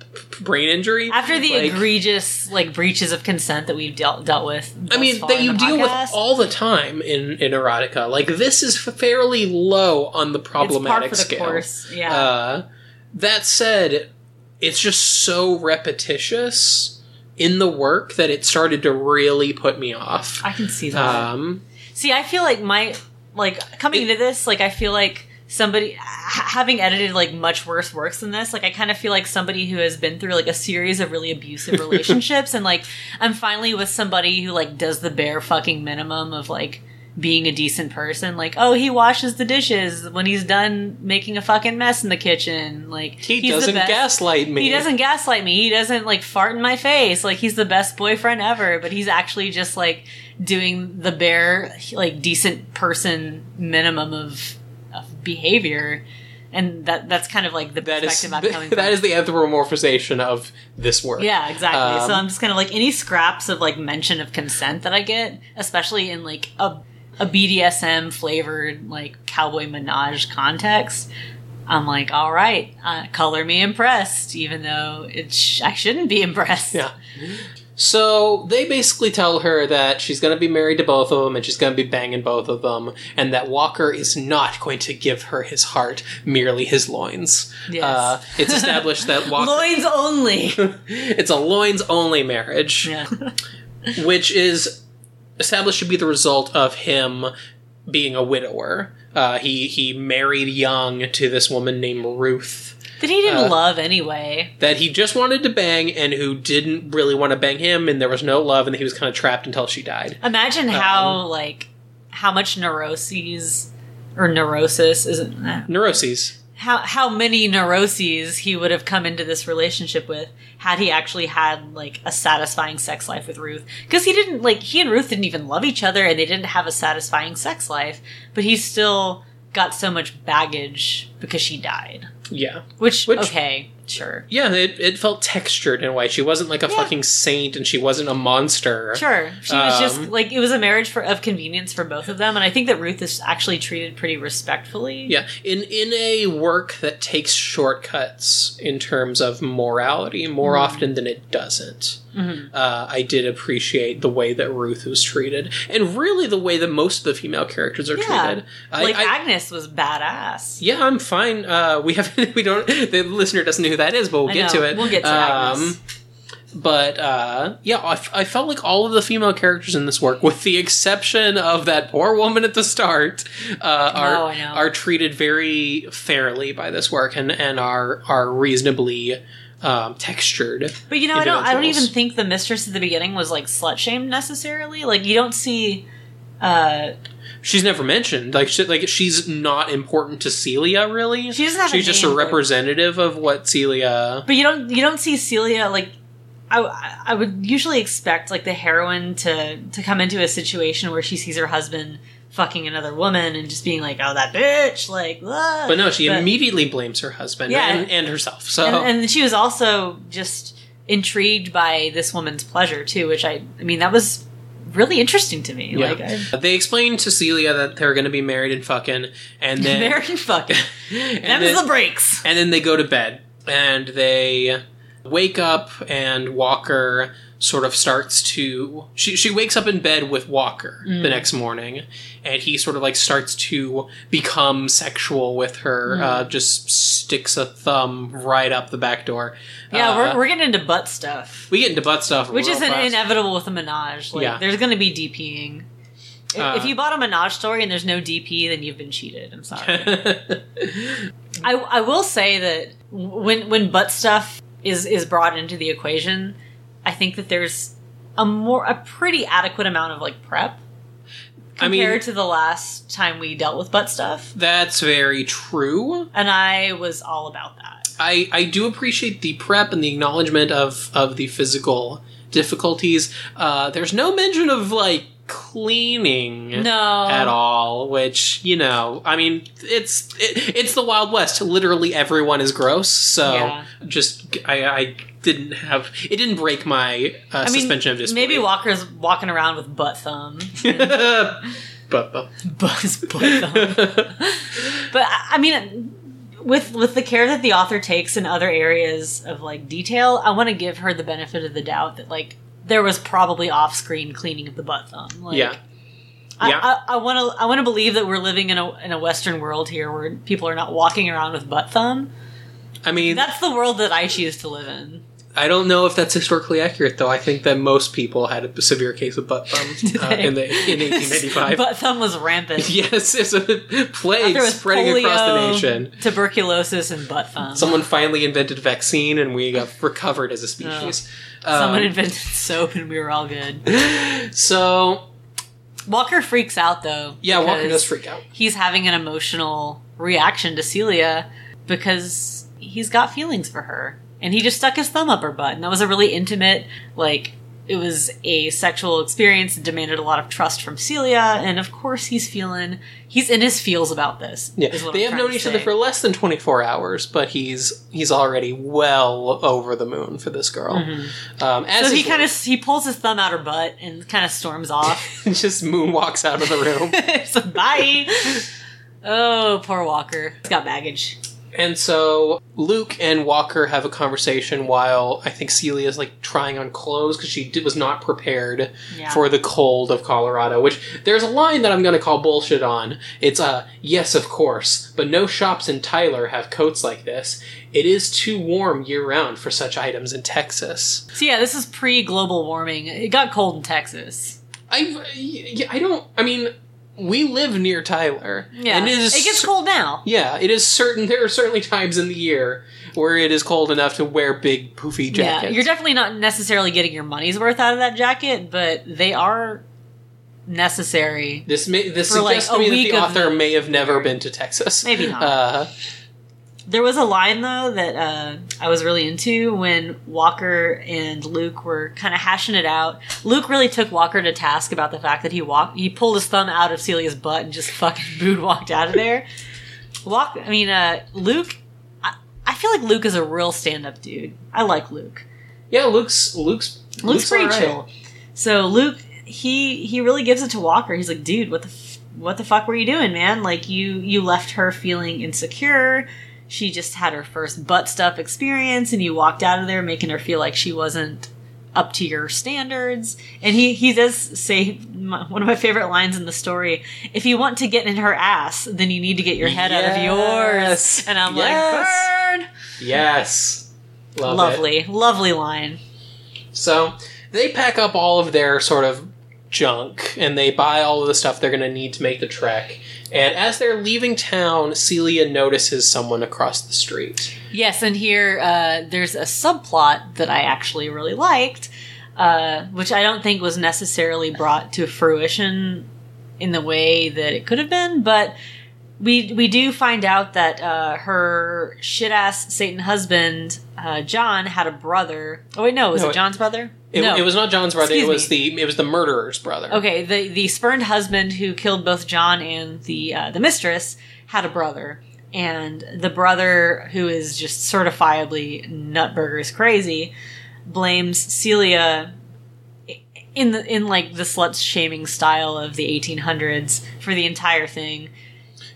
[SPEAKER 1] brain injury
[SPEAKER 2] After the
[SPEAKER 1] Like,
[SPEAKER 2] egregious like breaches of consent that we've dealt dealt with,
[SPEAKER 1] I mean that you deal with all the time in in erotica like this is fairly low on the problematic scale
[SPEAKER 2] course. Yeah,
[SPEAKER 1] Uh, that said, it's just so repetitious in the work that it started to really put me off.
[SPEAKER 2] I can see that.
[SPEAKER 1] Um,
[SPEAKER 2] See, I feel like my like coming into this, like I feel like somebody ha- having edited like much worse works than this. Like I kind of feel like somebody who has been through like a series of really abusive relationships, and like I'm finally with somebody who like does the bare fucking minimum of like being a decent person. Like, oh, he washes the dishes when he's done making a fucking mess in the kitchen. Like
[SPEAKER 1] he
[SPEAKER 2] he's
[SPEAKER 1] doesn't
[SPEAKER 2] best-
[SPEAKER 1] gaslight me.
[SPEAKER 2] he doesn't gaslight me. He doesn't like fart in my face. Like he's the best boyfriend ever, but he's actually just like doing the bare like decent person minimum of, of behavior. And that that's kind of like the
[SPEAKER 1] That is
[SPEAKER 2] perspective I'm coming from.
[SPEAKER 1] that is the anthropomorphization of this work.
[SPEAKER 2] yeah, exactly.
[SPEAKER 1] Um,
[SPEAKER 2] so I'm just kind of like any scraps of like mention of consent that I get, especially in like a a BDSM flavored like cowboy menage context. I'm like, all right, uh, color me impressed, even though it sh- I shouldn't be impressed.
[SPEAKER 1] Yeah. So they basically tell her that she's going to be married to both of them and she's going to be banging both of them, and that Walker is not going to give her his heart, merely his loins.
[SPEAKER 2] Yes.
[SPEAKER 1] Uh, it's established that Walker.
[SPEAKER 2] Loins only.
[SPEAKER 1] it's a loins only marriage.
[SPEAKER 2] yeah.
[SPEAKER 1] which is established to be the result of him being a widower. Uh, he he married young to this woman named Ruth
[SPEAKER 2] That he didn't
[SPEAKER 1] Uh,
[SPEAKER 2] love anyway.
[SPEAKER 1] that he just wanted to bang and who didn't really want to bang him, and there was no love, and he was kind of trapped until she died.
[SPEAKER 2] Imagine how like how much neuroses or neurosis isn't that
[SPEAKER 1] Neuroses.
[SPEAKER 2] How how many neuroses he would have come into this relationship with had he actually had like a satisfying sex life with Ruth. Because he didn't like he and Ruth didn't even love each other and they didn't have a satisfying sex life but he still got so much baggage because she died
[SPEAKER 1] Yeah.
[SPEAKER 2] which,
[SPEAKER 1] Which-
[SPEAKER 2] okay sure
[SPEAKER 1] Yeah, it, it felt textured in a way. She wasn't like a
[SPEAKER 2] Yeah.
[SPEAKER 1] fucking saint and she wasn't a monster.
[SPEAKER 2] Sure, she was just
[SPEAKER 1] Um,
[SPEAKER 2] like it was a marriage for of convenience for both of them, and I think that Ruth is actually treated pretty respectfully.
[SPEAKER 1] Yeah, in in a work that takes shortcuts in terms of morality more
[SPEAKER 2] Mm-hmm.
[SPEAKER 1] often than it doesn't, uh, I did appreciate the way that Ruth was treated, and really the way that most of the female characters are
[SPEAKER 2] Yeah.
[SPEAKER 1] treated. I-
[SPEAKER 2] like
[SPEAKER 1] I,
[SPEAKER 2] Agnes was badass.
[SPEAKER 1] yeah, I'm fine. Uh, we have we don't the listener doesn't know who that is, but we'll
[SPEAKER 2] I
[SPEAKER 1] get
[SPEAKER 2] know.
[SPEAKER 1] to it.
[SPEAKER 2] We'll get to Agnes.
[SPEAKER 1] But uh, yeah, I, f- I felt like all of the female characters in this work, with the exception of that poor woman at the start, uh, are
[SPEAKER 2] Oh,
[SPEAKER 1] are treated very fairly by this work and and are are reasonably um, textured.
[SPEAKER 2] But you know, I don't. I don't even think the mistress at the beginning was like slut shamed necessarily. Like you don't see. uh
[SPEAKER 1] She's never mentioned. Like she, like she's not important to Celia really.
[SPEAKER 2] She doesn't have a
[SPEAKER 1] She's just a
[SPEAKER 2] name, but-
[SPEAKER 1] representative of what Celia.
[SPEAKER 2] But you don't. You don't see Celia like. I, I would usually expect like the heroine to to come into a situation where she sees her husband fucking another woman and just being like, "Oh, that bitch!" Like, ah.
[SPEAKER 1] But no, she immediately blames her husband
[SPEAKER 2] Yeah.
[SPEAKER 1] and, and herself. So
[SPEAKER 2] and, and she was also just intrigued by this woman's pleasure too, which I, I mean, that was really interesting to me.
[SPEAKER 1] Yeah.
[SPEAKER 2] Like, I,
[SPEAKER 1] They explained to Celia that they're going to be married and fucking, and then
[SPEAKER 2] very fucking.
[SPEAKER 1] and
[SPEAKER 2] Them's
[SPEAKER 1] then,
[SPEAKER 2] the breaks.
[SPEAKER 1] and then they go to bed and they wake up and Walker sort of starts to she she wakes up in bed with Walker
[SPEAKER 2] Mm.
[SPEAKER 1] the next morning and he sort of like starts to become sexual with her
[SPEAKER 2] Mm.
[SPEAKER 1] uh, just sticks a thumb right up the back door
[SPEAKER 2] Yeah,
[SPEAKER 1] Uh,
[SPEAKER 2] we're, we're getting into butt stuff,
[SPEAKER 1] we get into butt stuff
[SPEAKER 2] which is an
[SPEAKER 1] fast.
[SPEAKER 2] inevitable with a menage. Like,
[SPEAKER 1] Yeah.
[SPEAKER 2] there's going to be DPing. If-
[SPEAKER 1] Uh,
[SPEAKER 2] if you bought a menage story and there's no DP, then you've been cheated. I'm sorry. I, I will say that when when butt stuff is is brought into the equation, I think that there's a more a pretty adequate amount of like prep
[SPEAKER 1] I mean-
[SPEAKER 2] compared to the last time we dealt with butt stuff,
[SPEAKER 1] That's very true.
[SPEAKER 2] and I was all about that.
[SPEAKER 1] I, I do appreciate the prep and the acknowledgement of, of the physical difficulties. Uh, there's no mention of like cleaning
[SPEAKER 2] No,
[SPEAKER 1] at all, which you know, I mean, it's it, it's the Wild West. Literally everyone is gross. So
[SPEAKER 2] Yeah.
[SPEAKER 1] just I, I didn't have it didn't break my uh,
[SPEAKER 2] I mean,
[SPEAKER 1] suspension of disbelief.
[SPEAKER 2] maybe Walker's walking around with butt thumb.
[SPEAKER 1] but, but
[SPEAKER 2] Buzz butt thumb. But I I mean, with with the care that the author takes in other areas of like detail, I want to give her the benefit of the doubt that like there was probably off screen cleaning of the butt thumb. Like,
[SPEAKER 1] yeah, Yeah.
[SPEAKER 2] I want to I want to believe that we're living in a in a Western world here where people are not walking around with butt thumb.
[SPEAKER 1] I mean,
[SPEAKER 2] That's the world that I choose to live in.
[SPEAKER 1] I don't know if that's historically accurate, though. I think that most people had a severe case of butt thumb uh, in the in 1885.
[SPEAKER 2] butt thumb was rampant.
[SPEAKER 1] yes, it's a plague spreading across the nation.
[SPEAKER 2] tuberculosis, and butt thumb.
[SPEAKER 1] Someone finally invented a vaccine, and we got recovered as a species.
[SPEAKER 2] Someone
[SPEAKER 1] Um,
[SPEAKER 2] invented soap, and we were all good.
[SPEAKER 1] so
[SPEAKER 2] Walker freaks out though.
[SPEAKER 1] yeah, Walker does freak out.
[SPEAKER 2] He's having an emotional reaction to Celia because he's got feelings for her, and he just stuck his thumb up her butt, and that was a really intimate, like. It was a sexual experience that demanded a lot of trust from Celia, and of course he's feeling he's in his feels about this.
[SPEAKER 1] Yeah, they
[SPEAKER 2] I'm
[SPEAKER 1] have known each other for less than 24 hours, but he's he's already well over the moon for this girl. Um, as
[SPEAKER 2] Mm-hmm. So he kind of he pulls his thumb out her butt and kind of storms off.
[SPEAKER 1] Luke. just moonwalks out of the room.
[SPEAKER 2] so bye. Oh, poor Walker. He's got baggage.
[SPEAKER 1] And so Luke and Walker have a conversation while I think Celia's like trying on clothes because she did, was not prepared
[SPEAKER 2] Yeah.
[SPEAKER 1] for the cold of Colorado. Which there's a line that I'm going to call bullshit on. It's uh, yes, of course, but no shops in Tyler have coats like this. It is too warm year round for such items in Texas.
[SPEAKER 2] So yeah, this is pre-global warming. It got cold in Texas.
[SPEAKER 1] I I don't. I mean, we live near Tyler.
[SPEAKER 2] Yeah,
[SPEAKER 1] and it is
[SPEAKER 2] it gets cold now.
[SPEAKER 1] Yeah, it is certain. There are certainly times in the year where it is cold enough to wear big poofy jackets.
[SPEAKER 2] Yeah, you're definitely not necessarily getting your money's worth out of that jacket, but they are necessary.
[SPEAKER 1] This may this
[SPEAKER 2] For, like,
[SPEAKER 1] suggests to me that the author
[SPEAKER 2] the
[SPEAKER 1] may have never been to Texas.
[SPEAKER 2] Maybe not.
[SPEAKER 1] Uh,
[SPEAKER 2] There was a line though that uh, I was really into when Walker and Luke were kind of hashing it out. Luke really took Walker to task about the fact that he walked, he pulled his thumb out of Celia's butt and just fucking boot walked out of there. Walk, I mean, uh, Luke. I, I feel like Luke is a real stand-up dude. I like Luke.
[SPEAKER 1] yeah, Luke's Luke's
[SPEAKER 2] Luke's pretty
[SPEAKER 1] alright.
[SPEAKER 2] chill. So Luke, he he really gives it to Walker. He's like, dude, what the f- what the fuck were you doing, man? Like you you left her feeling insecure. She just had her first butt stuff experience, and you walked out of there making her feel like she wasn't up to your standards. And he he does say one of my favorite lines in the story: "If you want to get in her ass, then you need to get your head out of yours." And I'm
[SPEAKER 1] Yes.
[SPEAKER 2] like, burn.
[SPEAKER 1] Yes, Love it.
[SPEAKER 2] lovely, lovely line.
[SPEAKER 1] So they pack up all of their sort of junk and they buy all of the stuff they're going to need to make the trek. And as they're leaving town, Celia notices someone across the street.
[SPEAKER 2] Yes, and here uh, there's a subplot that I actually really liked, uh, which I don't think was necessarily brought to fruition in the way that it could have been, but we we do find out that uh, her shit ass Satan husband uh, John had a brother. Oh wait, no, was
[SPEAKER 1] No,
[SPEAKER 2] it John's brother?
[SPEAKER 1] It,
[SPEAKER 2] no,
[SPEAKER 1] it was not John's brother.
[SPEAKER 2] Excuse
[SPEAKER 1] it was the it was the murderer's brother.
[SPEAKER 2] Okay, the the spurned husband who killed both John and the uh, the mistress had a brother, and the brother who is just certifiably nutburgers crazy blames Celia in the in like the slut shaming style of the 1800s for the entire thing.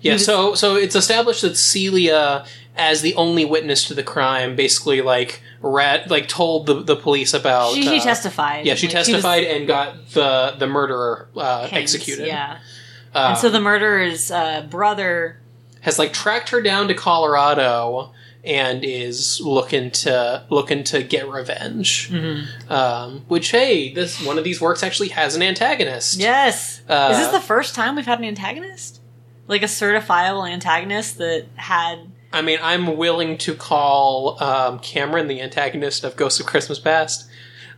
[SPEAKER 1] Yeah, so so it's established that Celia, as the only witness to the crime, basically like rat like told the the police about.
[SPEAKER 2] She, she
[SPEAKER 1] uh,
[SPEAKER 2] testified.
[SPEAKER 1] Yeah, she
[SPEAKER 2] Like, was
[SPEAKER 1] testified and got the the murderer uh,
[SPEAKER 2] hanged,
[SPEAKER 1] executed.
[SPEAKER 2] Yeah,
[SPEAKER 1] Uh,
[SPEAKER 2] and so the murderer's uh, brother
[SPEAKER 1] has like tracked her down to Colorado and is looking to looking to get revenge.
[SPEAKER 2] Mm-hmm.
[SPEAKER 1] Um, which hey, this one of these works actually has an antagonist.
[SPEAKER 2] Yes.
[SPEAKER 1] Uh,
[SPEAKER 2] Is this the first time we've had an antagonist? Like a certifiable antagonist that had.
[SPEAKER 1] I mean, I'm willing to call um, Cameron the antagonist of Ghosts of Christmas Past.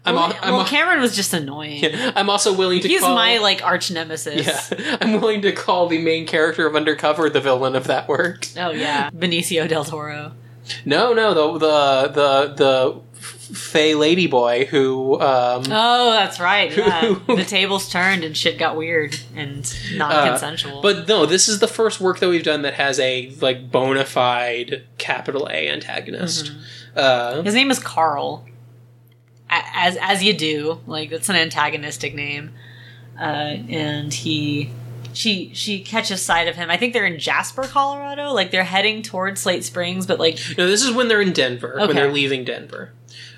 [SPEAKER 1] I'm,
[SPEAKER 2] well,
[SPEAKER 1] I'm,
[SPEAKER 2] well, Cameron was just annoying.
[SPEAKER 1] I'm also willing to call.
[SPEAKER 2] He's
[SPEAKER 1] call.
[SPEAKER 2] my like arch nemesis.
[SPEAKER 1] yeah, I'm willing to call the main character of Undercover the villain of that work.
[SPEAKER 2] Oh yeah, Benicio del Toro.
[SPEAKER 1] No, no, the the the the Fey Ladyboy who um,
[SPEAKER 2] Oh, that's right. Yeah,
[SPEAKER 1] Who-
[SPEAKER 2] the tables turned and shit got weird and non-consensual.
[SPEAKER 1] Uh, But no, this is the first work that we've done that has a like bona fide capital A antagonist.
[SPEAKER 2] Mm-hmm.
[SPEAKER 1] Uh,
[SPEAKER 2] his name is Carl. as as you do. Like that's an antagonistic name, uh, and he. She she catches sight of him. I think they're in Jasper, Colorado. Like they're heading towards Slate Springs, but like
[SPEAKER 1] No, this is when they're in Denver,
[SPEAKER 2] Okay.
[SPEAKER 1] when they're leaving Denver.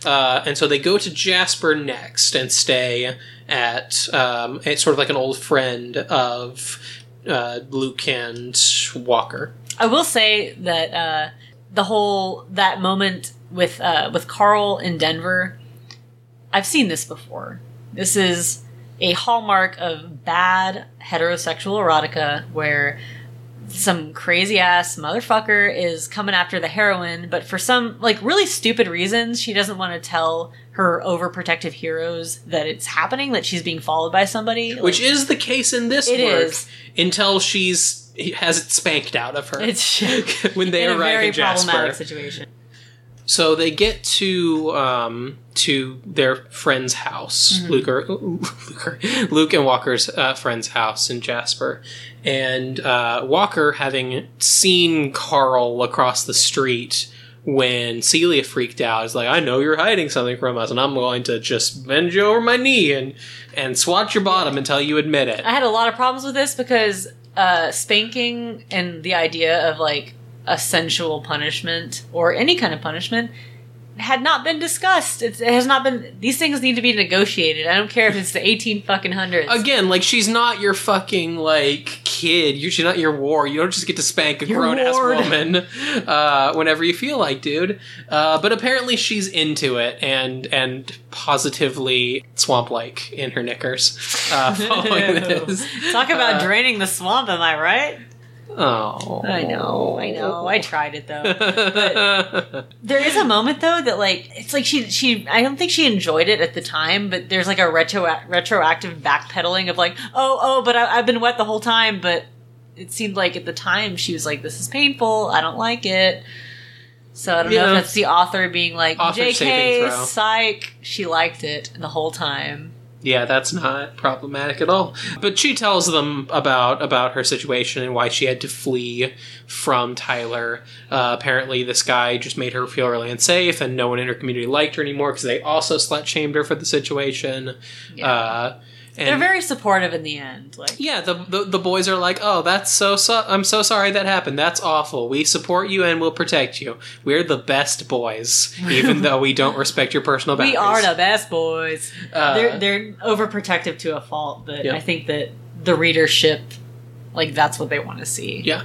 [SPEAKER 1] Uh, and so they go to Jasper next and stay at, um, at sort of like an old friend of uh, Luke and Walker.
[SPEAKER 2] I will say that uh, the whole that moment with uh, with Carl in Denver, I've seen this before. This is a hallmark of bad heterosexual erotica where some crazy ass motherfucker is coming after the heroine, but for some like really stupid reasons, she doesn't want to tell her overprotective heroes that it's happening, that she's being followed by somebody. Like,
[SPEAKER 1] Which is the case in this
[SPEAKER 2] It
[SPEAKER 1] work
[SPEAKER 2] is.
[SPEAKER 1] until she's has it spanked out of her
[SPEAKER 2] it's
[SPEAKER 1] when they
[SPEAKER 2] in a
[SPEAKER 1] arrive
[SPEAKER 2] very
[SPEAKER 1] in Jasper.
[SPEAKER 2] problematic situation.
[SPEAKER 1] So they get to um, to their friend's house,
[SPEAKER 2] Mm-hmm.
[SPEAKER 1] Luke, or, Luke, Luke and Walker's uh, friend's house in Jasper, and uh, Walker, having seen Carl across the street when Celia freaked out, is like, "I know you're hiding something from us, and I'm going to just bend you over my knee and and swat your bottom until you admit it."
[SPEAKER 2] I had a lot of problems with this because uh, spanking and the idea of like a sensual punishment or any kind of punishment had not been discussed. It's, it has not been. These things need to be negotiated. I don't care if it's the eighteen fucking hundreds.
[SPEAKER 1] Again, like she's not your fucking like kid. You she's not your war. You don't just get to spank a grown ass woman uh, whenever you feel like, dude. Uh, but apparently she's into it and and positively swamp like in her knickers. Uh,
[SPEAKER 2] Talk about
[SPEAKER 1] Uh,
[SPEAKER 2] draining the swamp. Am I right?
[SPEAKER 1] Oh,
[SPEAKER 2] I know. I know. I tried it though. But there is a moment though that like it's like she she I don't think she enjoyed it at the time, but there's like a retro retroactive backpedaling of like oh oh but I, I've been wet the whole time, but it seemed like at the time she was like this is painful, I don't like it. So I don't know if that's the author being like
[SPEAKER 1] Author
[SPEAKER 2] J.K. Psych, she liked it the whole time.
[SPEAKER 1] Yeah, that's not problematic at all. But she tells them about about her situation and why she had to flee from Tyler. Uh, apparently, this guy just made her feel really unsafe, and no one in her community liked her anymore because they also slut shamed her for the situation.
[SPEAKER 2] Yeah.
[SPEAKER 1] Uh, and
[SPEAKER 2] They're very supportive in the end. Like
[SPEAKER 1] yeah, the, the the boys are like, "Oh, that's so so. I'm so sorry that happened. That's awful. We support you and we'll protect you. We're the best boys, even though we don't respect your personal boundaries."
[SPEAKER 2] we are the best boys.
[SPEAKER 1] Uh,
[SPEAKER 2] they're they're overprotective to a fault, but
[SPEAKER 1] Yeah.
[SPEAKER 2] I think that the readership, like that's what they want to see.
[SPEAKER 1] Yeah.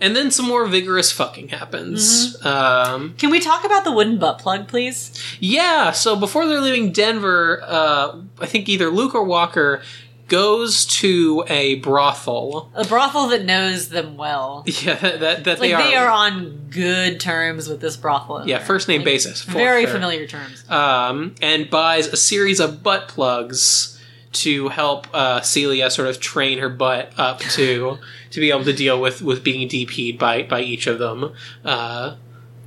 [SPEAKER 1] And then some more vigorous fucking happens.
[SPEAKER 2] Mm-hmm.
[SPEAKER 1] Um,
[SPEAKER 2] Can we talk about the wooden butt plug, please?
[SPEAKER 1] yeah, so before they're leaving Denver, uh, I think either Luke or Walker goes to a brothel.
[SPEAKER 2] A brothel that knows them well.
[SPEAKER 1] Yeah, that, that, that
[SPEAKER 2] Like
[SPEAKER 1] they,
[SPEAKER 2] they
[SPEAKER 1] are.
[SPEAKER 2] are on good terms with this brothel. owner.
[SPEAKER 1] yeah, first name
[SPEAKER 2] Like,
[SPEAKER 1] basis.
[SPEAKER 2] Very familiar terms.
[SPEAKER 1] Um, and buys a series of butt plugs to help uh, Celia sort of train her butt up to to be able to deal with, with being DP'd by, by each of them. Uh,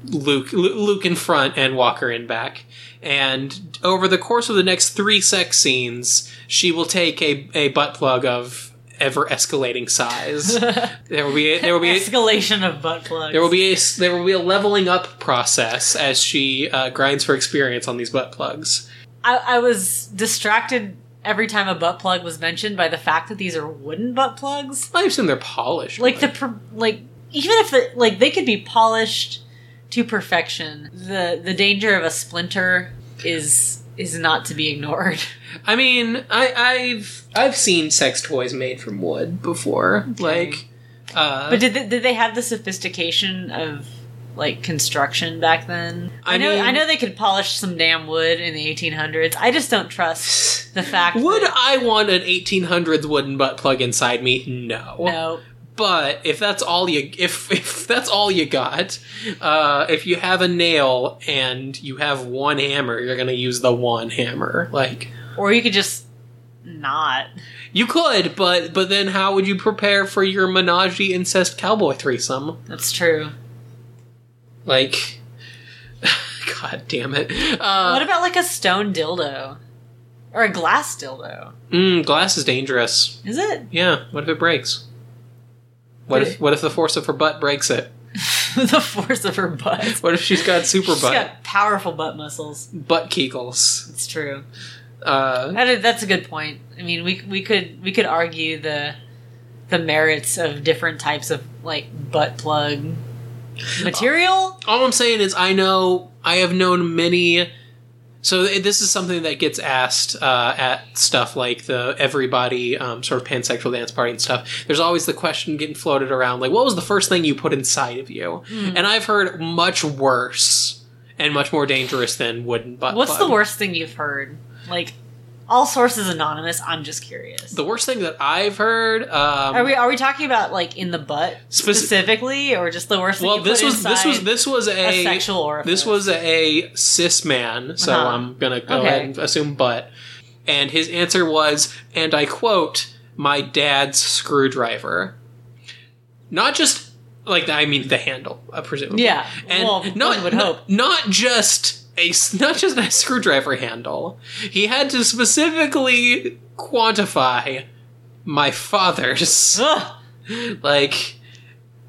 [SPEAKER 1] Luke Luke in front and Walker in back. And over the course of the next three sex scenes, she will take a, a butt plug of ever escalating size. there will be a, there will be a,
[SPEAKER 2] Escalation of butt plugs.
[SPEAKER 1] there will be a there will be a leveling up process as she uh, grinds for experience on these butt plugs.
[SPEAKER 2] I, I was distracted every time a butt plug was mentioned by the fact that these are wooden butt plugs.
[SPEAKER 1] I assume they're polished.
[SPEAKER 2] like the like even if the, like they could be polished to perfection the the danger of a splinter is is not to be ignored
[SPEAKER 1] I mean, I, I've I've seen sex toys made from wood before. Like, uh,
[SPEAKER 2] but did they, did they have the sophistication of like construction back then i,
[SPEAKER 1] I
[SPEAKER 2] know
[SPEAKER 1] mean-
[SPEAKER 2] i know they could polish some damn wood in the 1800s i just don't trust the fact
[SPEAKER 1] would
[SPEAKER 2] that,
[SPEAKER 1] I want an 1800s wooden butt plug inside me? No.
[SPEAKER 2] no
[SPEAKER 1] But if that's all you if if that's all you got, uh, if you have a nail and you have one hammer, you're gonna use the one hammer. Like
[SPEAKER 2] or you could just not
[SPEAKER 1] you could, but but then how would you prepare for your menage incest cowboy threesome?
[SPEAKER 2] that's true
[SPEAKER 1] Like, god damn it. Uh,
[SPEAKER 2] what about like a stone dildo or a glass dildo
[SPEAKER 1] mm, glass is dangerous.
[SPEAKER 2] is it
[SPEAKER 1] Yeah. What if it breaks? What if what if the force of her butt breaks it?
[SPEAKER 2] the force of her butt.
[SPEAKER 1] What if she's got super
[SPEAKER 2] She's
[SPEAKER 1] butt?
[SPEAKER 2] got powerful butt muscles.
[SPEAKER 1] butt kegels.
[SPEAKER 2] It's true.
[SPEAKER 1] Uh,
[SPEAKER 2] That that's a good point. I mean, we we could we could argue the the merits of different types of like butt plug material.
[SPEAKER 1] all I'm saying is, I know I have known many. So this is something that gets asked uh, at stuff like the everybody um, sort of pansexual dance party and stuff. There's always the question getting floated around, like, what was the first thing you put inside of you?
[SPEAKER 2] Hmm.
[SPEAKER 1] And I've heard much worse and much more dangerous than wooden butt.
[SPEAKER 2] What's
[SPEAKER 1] plug.
[SPEAKER 2] the worst thing you've heard? Like all sources anonymous. I'm just curious.
[SPEAKER 1] The worst thing that I've heard. Um,
[SPEAKER 2] are we are we talking about like in the butt
[SPEAKER 1] Speci-
[SPEAKER 2] specifically, or just the worst? thing
[SPEAKER 1] well, this was this was this was
[SPEAKER 2] a
[SPEAKER 1] a,
[SPEAKER 2] sexual orifice.
[SPEAKER 1] This was a cis man, so
[SPEAKER 2] Uh-huh.
[SPEAKER 1] I'm gonna go
[SPEAKER 2] Okay.
[SPEAKER 1] ahead and assume butt. And his answer was, and I quote, "My dad's screwdriver." Not just like I mean the handle, uh, presumably.
[SPEAKER 2] Yeah.
[SPEAKER 1] and
[SPEAKER 2] well,
[SPEAKER 1] not
[SPEAKER 2] one would
[SPEAKER 1] not-
[SPEAKER 2] hope.
[SPEAKER 1] not just a not just a screwdriver handle. He had to specifically quantify my father's
[SPEAKER 2] Ugh.
[SPEAKER 1] like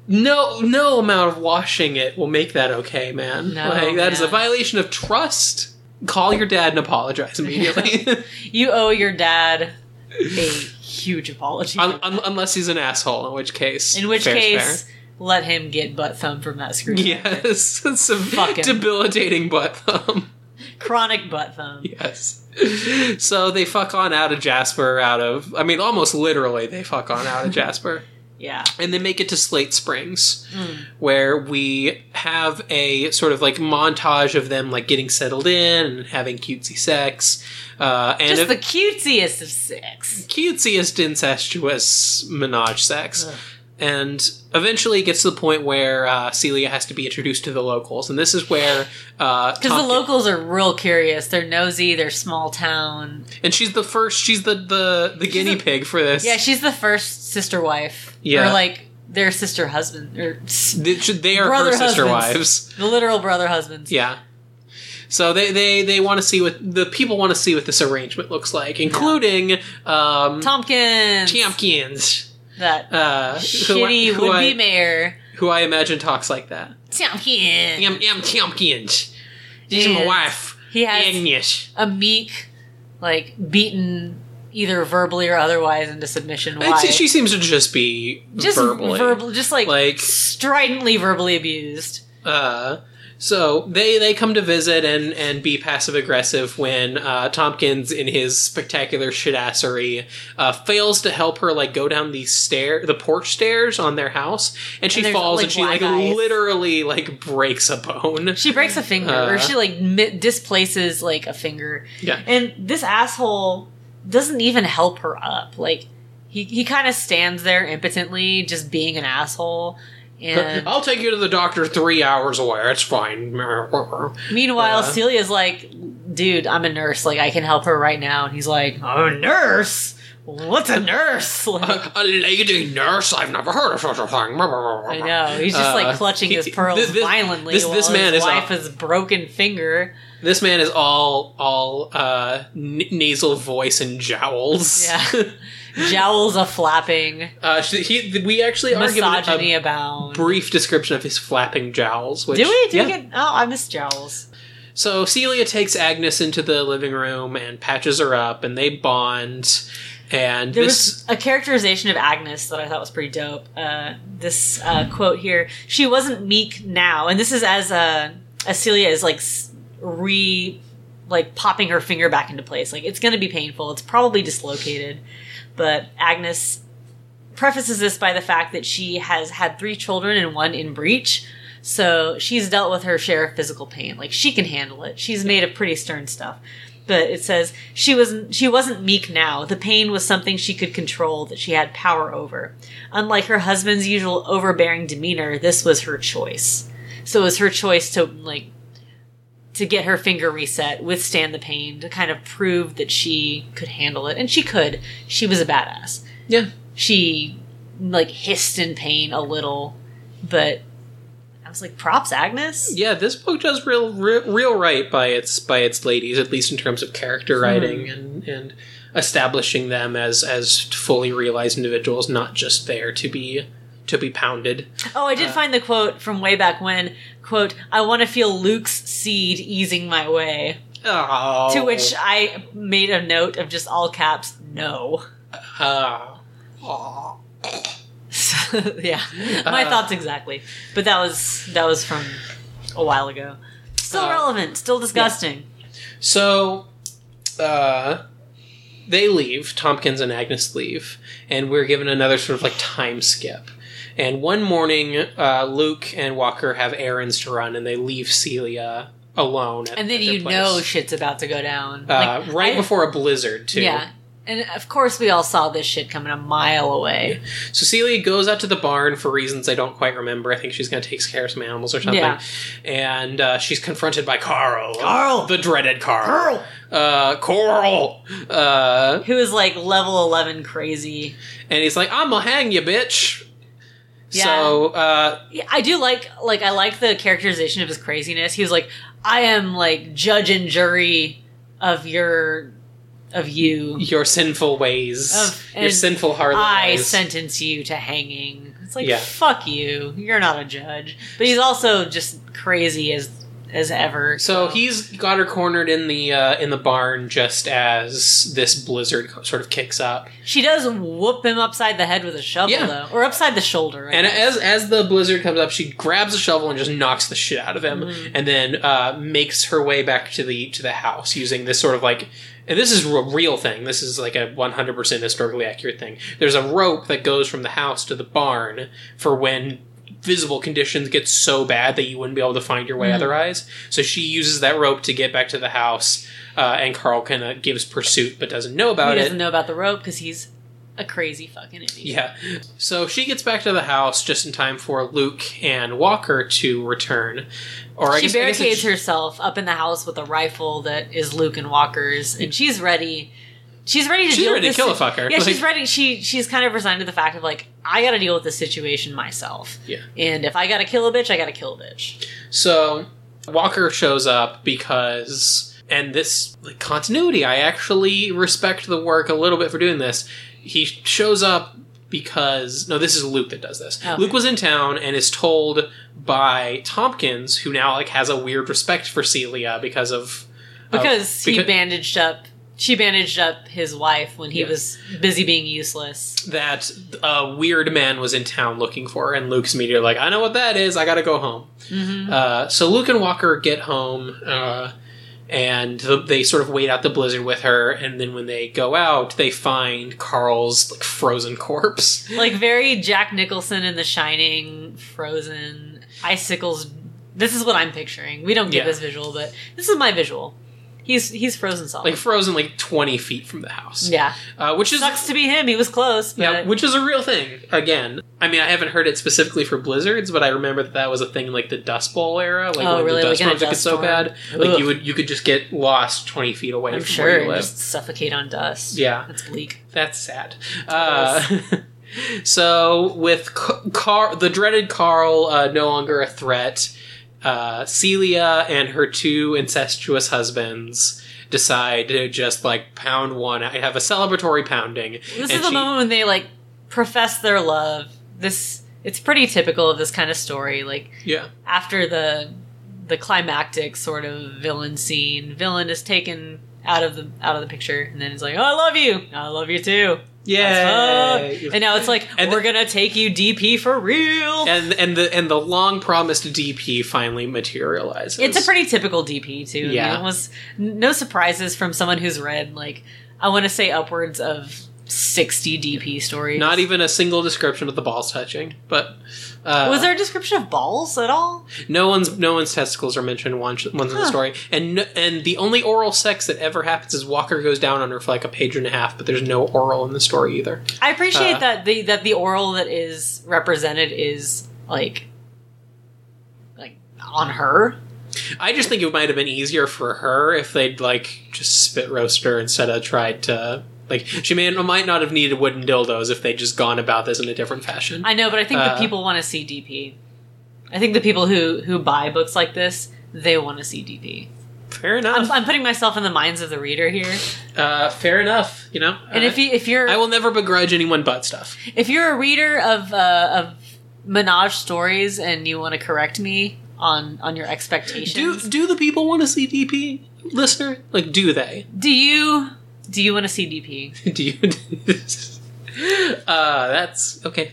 [SPEAKER 1] no no amount of washing it will make that okay man
[SPEAKER 2] No,
[SPEAKER 1] like that is a violation of trust call your dad and apologize immediately
[SPEAKER 2] You owe your dad a huge apology.
[SPEAKER 1] Un- un- unless he's an asshole in which case
[SPEAKER 2] in which case,
[SPEAKER 1] fair.
[SPEAKER 2] Let him get butt thumb from that screwdriver.
[SPEAKER 1] yes some
[SPEAKER 2] Fuck him.
[SPEAKER 1] debilitating butt thumb
[SPEAKER 2] Chronic butt thumb.
[SPEAKER 1] yes so they fuck on out of jasper out of i mean almost literally they fuck on out of jasper
[SPEAKER 2] Yeah.
[SPEAKER 1] and then make it to Slate Springs,
[SPEAKER 2] Mm.
[SPEAKER 1] where we have a sort of like montage of them like getting settled in and having cutesy sex, uh, and
[SPEAKER 2] Just the cutesiest of sex.
[SPEAKER 1] cutesiest incestuous menage sex.
[SPEAKER 2] Ugh.
[SPEAKER 1] And eventually it gets to the point where uh, Celia has to be introduced to the locals, and this is where uh,
[SPEAKER 2] Because the locals are real curious. They're nosy. They're small town.
[SPEAKER 1] and she's the first, she's the the, the guinea pig for this.
[SPEAKER 2] Yeah, she's the first sister wife.
[SPEAKER 1] Yeah.
[SPEAKER 2] Or like their sister husband. Or
[SPEAKER 1] they, they are her
[SPEAKER 2] Brother
[SPEAKER 1] sister
[SPEAKER 2] husbands.
[SPEAKER 1] wives.
[SPEAKER 2] the literal brother husbands.
[SPEAKER 1] Yeah. So they they, they want to see what the people want to see what this arrangement looks like, including um,
[SPEAKER 2] Tompkins.
[SPEAKER 1] Tompkins,
[SPEAKER 2] That
[SPEAKER 1] uh, who,
[SPEAKER 2] shitty
[SPEAKER 1] I, who,
[SPEAKER 2] would be
[SPEAKER 1] I,
[SPEAKER 2] mayor.
[SPEAKER 1] who I imagine talks like that.
[SPEAKER 2] Tompkins.
[SPEAKER 1] I'm, I'm Tompkins. This is
[SPEAKER 2] And
[SPEAKER 1] my wife,
[SPEAKER 2] He has
[SPEAKER 1] Agnes.
[SPEAKER 2] a meek, like beaten either verbally or otherwise into submission. Why?
[SPEAKER 1] she seems to just be
[SPEAKER 2] just
[SPEAKER 1] verbally.
[SPEAKER 2] verbal, just like,
[SPEAKER 1] Like-
[SPEAKER 2] stridently verbally abused.
[SPEAKER 1] Uh, so they they come to visit and and be passive aggressive when uh, Tompkins in his spectacular shitassery uh, fails to help her like go down the stair the porch stairs on their house and she
[SPEAKER 2] And
[SPEAKER 1] falls
[SPEAKER 2] like,
[SPEAKER 1] and she like
[SPEAKER 2] eyes.
[SPEAKER 1] literally like breaks a bone.
[SPEAKER 2] She breaks a finger,
[SPEAKER 1] Uh.
[SPEAKER 2] or she like mi- displaces like a finger.
[SPEAKER 1] Yeah.
[SPEAKER 2] And this asshole doesn't even help her up. Like he he kind of stands there impotently, just being an asshole. And
[SPEAKER 1] I'll take you to the doctor three hours away. It's fine.
[SPEAKER 2] meanwhile,
[SPEAKER 1] Uh.
[SPEAKER 2] Celia's like, "Dude, I'm a nurse. Like I can help her right now." And he's like, "I'm a nurse. What's a nurse?" Like,
[SPEAKER 1] A, a lady nurse? I've never heard of such a thing.
[SPEAKER 2] I know. He's just
[SPEAKER 1] Uh,
[SPEAKER 2] like clutching his pearls
[SPEAKER 1] this-
[SPEAKER 2] violently
[SPEAKER 1] this-
[SPEAKER 2] while
[SPEAKER 1] this man
[SPEAKER 2] his
[SPEAKER 1] is
[SPEAKER 2] wife has broken finger.
[SPEAKER 1] This man is all all uh, n- nasal voice and jowls.
[SPEAKER 2] Yeah. Jowls a flapping,
[SPEAKER 1] uh, she- he, we actually are
[SPEAKER 2] misogyny
[SPEAKER 1] a
[SPEAKER 2] abound.
[SPEAKER 1] brief description of his flapping jowls. Which,
[SPEAKER 2] Do we? Do
[SPEAKER 1] yeah.
[SPEAKER 2] we get? Oh, I missed jowls.
[SPEAKER 1] So Celia takes Agnes into the living room and patches her up, and they bond. And
[SPEAKER 2] There
[SPEAKER 1] this,
[SPEAKER 2] was a characterization of Agnes that I thought was pretty dope. Uh, this uh, quote here: "She wasn't meek now," and this is as uh, as Celia is like re like popping her finger back into place. Like it's going to be painful. It's probably dislocated, but Agnes prefaces this by the fact that she has had three children and one in breech. So she's dealt with her share of physical pain. Like she can handle it. She's made of pretty stern stuff. But it says she was she wasn't meek now. The pain was something she could control that she had power over. Unlike her husband's usual overbearing demeanor, this was her choice. So it was her choice to like to get her finger reset, withstand the pain, to kind of prove that she could handle it. And she could. She was a badass
[SPEAKER 1] yeah,
[SPEAKER 2] she like hissed in pain a little, but I was like, props, Agnes.
[SPEAKER 1] yeah, this book does real, real, real right by its by its ladies, at least in terms of character writing and and establishing them as as fully realized individuals, not just there to be to be pounded.
[SPEAKER 2] Oh, I did
[SPEAKER 1] Uh,
[SPEAKER 2] find the quote from way back when. Quote, I want to feel Luke's seed easing my way.
[SPEAKER 1] Oh.
[SPEAKER 2] To which I made a note of just all caps, no.
[SPEAKER 1] Uh,
[SPEAKER 2] yeah. My
[SPEAKER 1] Uh,
[SPEAKER 2] thoughts exactly. But that was that was from a while ago. Still
[SPEAKER 1] Uh,
[SPEAKER 2] relevant, still disgusting.
[SPEAKER 1] So, uh, they leave. Tompkins and Agnes leave, and we're given another sort of like time skip. And one morning, uh, Luke and Walker have errands to run, and they leave Celia alone. At,
[SPEAKER 2] And then
[SPEAKER 1] at
[SPEAKER 2] you
[SPEAKER 1] place.
[SPEAKER 2] know shit's about to go down.
[SPEAKER 1] uh,
[SPEAKER 2] Like,
[SPEAKER 1] right
[SPEAKER 2] I-
[SPEAKER 1] before a blizzard, too.
[SPEAKER 2] Yeah. And of course we all saw this shit coming a mile away.
[SPEAKER 1] So Celia goes out to the barn for reasons I don't quite remember. I think she's going to take care of some animals or something.
[SPEAKER 2] Yeah.
[SPEAKER 1] And uh, she's confronted by Carl.
[SPEAKER 2] Carl!
[SPEAKER 1] The dreaded Carl. Uh, Carl! Uh,
[SPEAKER 2] Who is like level 11 crazy.
[SPEAKER 1] and he's like, I'm going to hang you, bitch.
[SPEAKER 2] Yeah.
[SPEAKER 1] So, uh,
[SPEAKER 2] Yeah, I do like like I like the characterization of his craziness. He was like, I am like judge and jury of your of you.
[SPEAKER 1] your sinful ways,
[SPEAKER 2] Of-
[SPEAKER 1] your sinful Harley
[SPEAKER 2] I
[SPEAKER 1] ways.
[SPEAKER 2] sentence you to hanging. It's like
[SPEAKER 1] Yeah.
[SPEAKER 2] fuck you. You're not a judge. But he's also just crazy as as ever.
[SPEAKER 1] so he's got her cornered in the uh, in the barn just as this blizzard sort of kicks up.
[SPEAKER 2] she does whoop him upside the head with a shovel
[SPEAKER 1] Yeah.
[SPEAKER 2] though, or upside the shoulder. I
[SPEAKER 1] And
[SPEAKER 2] guess.
[SPEAKER 1] as as the blizzard comes up, she grabs a shovel and just knocks the shit out of him,
[SPEAKER 2] Mm-hmm.
[SPEAKER 1] and then uh, makes her way back to the to the house using this sort of like. And this is a real thing. This is like a 100% historically accurate thing. There's a rope that goes from the house to the barn for when visible conditions get so bad that you wouldn't be able to find your way
[SPEAKER 2] Mhm.
[SPEAKER 1] otherwise. So she uses that rope to get back to the house, uh, and Carl kind of gives pursuit but doesn't know
[SPEAKER 2] he
[SPEAKER 1] about it.
[SPEAKER 2] doesn't know about the rope because he's a crazy fucking idiot.
[SPEAKER 1] Yeah. So she gets back to the house just in time for Luke and Walker to return. Or I
[SPEAKER 2] she
[SPEAKER 1] guess,
[SPEAKER 2] barricades herself up in the house with a rifle that is Luke and Walker's, and she's ready. She's ready to
[SPEAKER 1] She's
[SPEAKER 2] deal
[SPEAKER 1] ready to kill a fucker.
[SPEAKER 2] Yeah,
[SPEAKER 1] Like-
[SPEAKER 2] she's ready. She she's kind of resigned to the fact of like I got to deal with this situation myself.
[SPEAKER 1] Yeah.
[SPEAKER 2] and if I got to kill a bitch, I got to kill a bitch.
[SPEAKER 1] So Walker shows up because, and this like, continuity, I actually respect the work a little bit for doing this. He shows up because no, this is Luke that does this.
[SPEAKER 2] Oh, okay.
[SPEAKER 1] Luke was in town and is told by Tompkins, who now like has a weird respect for Celia because of
[SPEAKER 2] Because
[SPEAKER 1] of-
[SPEAKER 2] he bandaged up. She bandaged up his wife when he
[SPEAKER 1] Yeah.
[SPEAKER 2] was busy being useless.
[SPEAKER 1] that a weird man was in town looking for her, and Luke's immediately like, I know what that is. I gotta go home.
[SPEAKER 2] hmm
[SPEAKER 1] Uh, so Luke and Walker get home, uh, and the, they sort of wait out the blizzard with her. And then when they go out, they find Carl's like frozen corpse.
[SPEAKER 2] Like very Jack Nicholson in The Shining, frozen icicles. This is what I'm picturing. We don't get
[SPEAKER 1] Yeah.
[SPEAKER 2] this visual, but this is my visual. He's he's frozen solid.
[SPEAKER 1] Like frozen, like twenty feet from the house.
[SPEAKER 2] yeah,
[SPEAKER 1] uh, which is
[SPEAKER 2] sucks to be him. He was close, but
[SPEAKER 1] yeah, which is a real thing. Again, I mean, I haven't heard it specifically for blizzards, but I remember that that was a thing in like the Dust Bowl era, like
[SPEAKER 2] Oh,
[SPEAKER 1] when
[SPEAKER 2] really?
[SPEAKER 1] the
[SPEAKER 2] Like
[SPEAKER 1] dust
[SPEAKER 2] in a
[SPEAKER 1] storms would get
[SPEAKER 2] dust
[SPEAKER 1] so
[SPEAKER 2] storm?
[SPEAKER 1] bad, like
[SPEAKER 2] Ugh.
[SPEAKER 1] you would you could just get lost twenty feet away
[SPEAKER 2] I'm
[SPEAKER 1] from
[SPEAKER 2] sure
[SPEAKER 1] where you live.
[SPEAKER 2] just suffocate on dust.
[SPEAKER 1] Yeah.
[SPEAKER 2] that's bleak.
[SPEAKER 1] That's sad. Uh, so with Car- the dreaded Carl uh, no longer a threat, uh, Celia and her two incestuous husbands decide to just like pound one. I have a celebratory pounding.
[SPEAKER 2] This is the
[SPEAKER 1] she-
[SPEAKER 2] moment when they like profess their love. This it's pretty typical of this kind of story. Like
[SPEAKER 1] Yeah,
[SPEAKER 2] after the the climactic sort of villain scene, villain is taken out of the out of the picture, and then it's like, "Oh, I love you. I love you too."
[SPEAKER 1] Yeah.
[SPEAKER 2] And now it's like,
[SPEAKER 1] And
[SPEAKER 2] "We're gonna take you DP for real."
[SPEAKER 1] And and the and the long promised DP finally materializes.
[SPEAKER 2] It's a pretty typical DP too. I mean,
[SPEAKER 1] Yeah.
[SPEAKER 2] it was no surprises from someone who's read like I want to say upwards of sixty DP stories.
[SPEAKER 1] not even a single description of the balls touching, but uh,
[SPEAKER 2] was there a description of balls at all?
[SPEAKER 1] No one's no one's testicles are mentioned once once in the
[SPEAKER 2] Huh.
[SPEAKER 1] story, and and the only oral sex that ever happens is Walker goes down on her for like a page and a half, but there's no oral in the story either.
[SPEAKER 2] I appreciate
[SPEAKER 1] Uh,
[SPEAKER 2] that the that the oral that is represented is like like on her.
[SPEAKER 1] I just think it might have been easier for her if they'd like just spit roast her instead of tried to like she may might not have needed wooden dildos if they'd just gone about this in a different fashion.
[SPEAKER 2] I know, but I think
[SPEAKER 1] Uh,
[SPEAKER 2] the people want to see DP. I think the people who who buy books like this they want to see DP.
[SPEAKER 1] fair
[SPEAKER 2] I'm,
[SPEAKER 1] enough.
[SPEAKER 2] I'm putting myself in the minds of the reader here,
[SPEAKER 1] uh, fair enough. You know,
[SPEAKER 2] and if you if you're
[SPEAKER 1] I will never begrudge anyone butt stuff.
[SPEAKER 2] if you're a reader of uh, of menage stories and you want to correct me on on your expectations,
[SPEAKER 1] Do do the people want to see DP listener? Like, do they?
[SPEAKER 2] do you do you want to see DP?
[SPEAKER 1] Do you? uh, that's okay.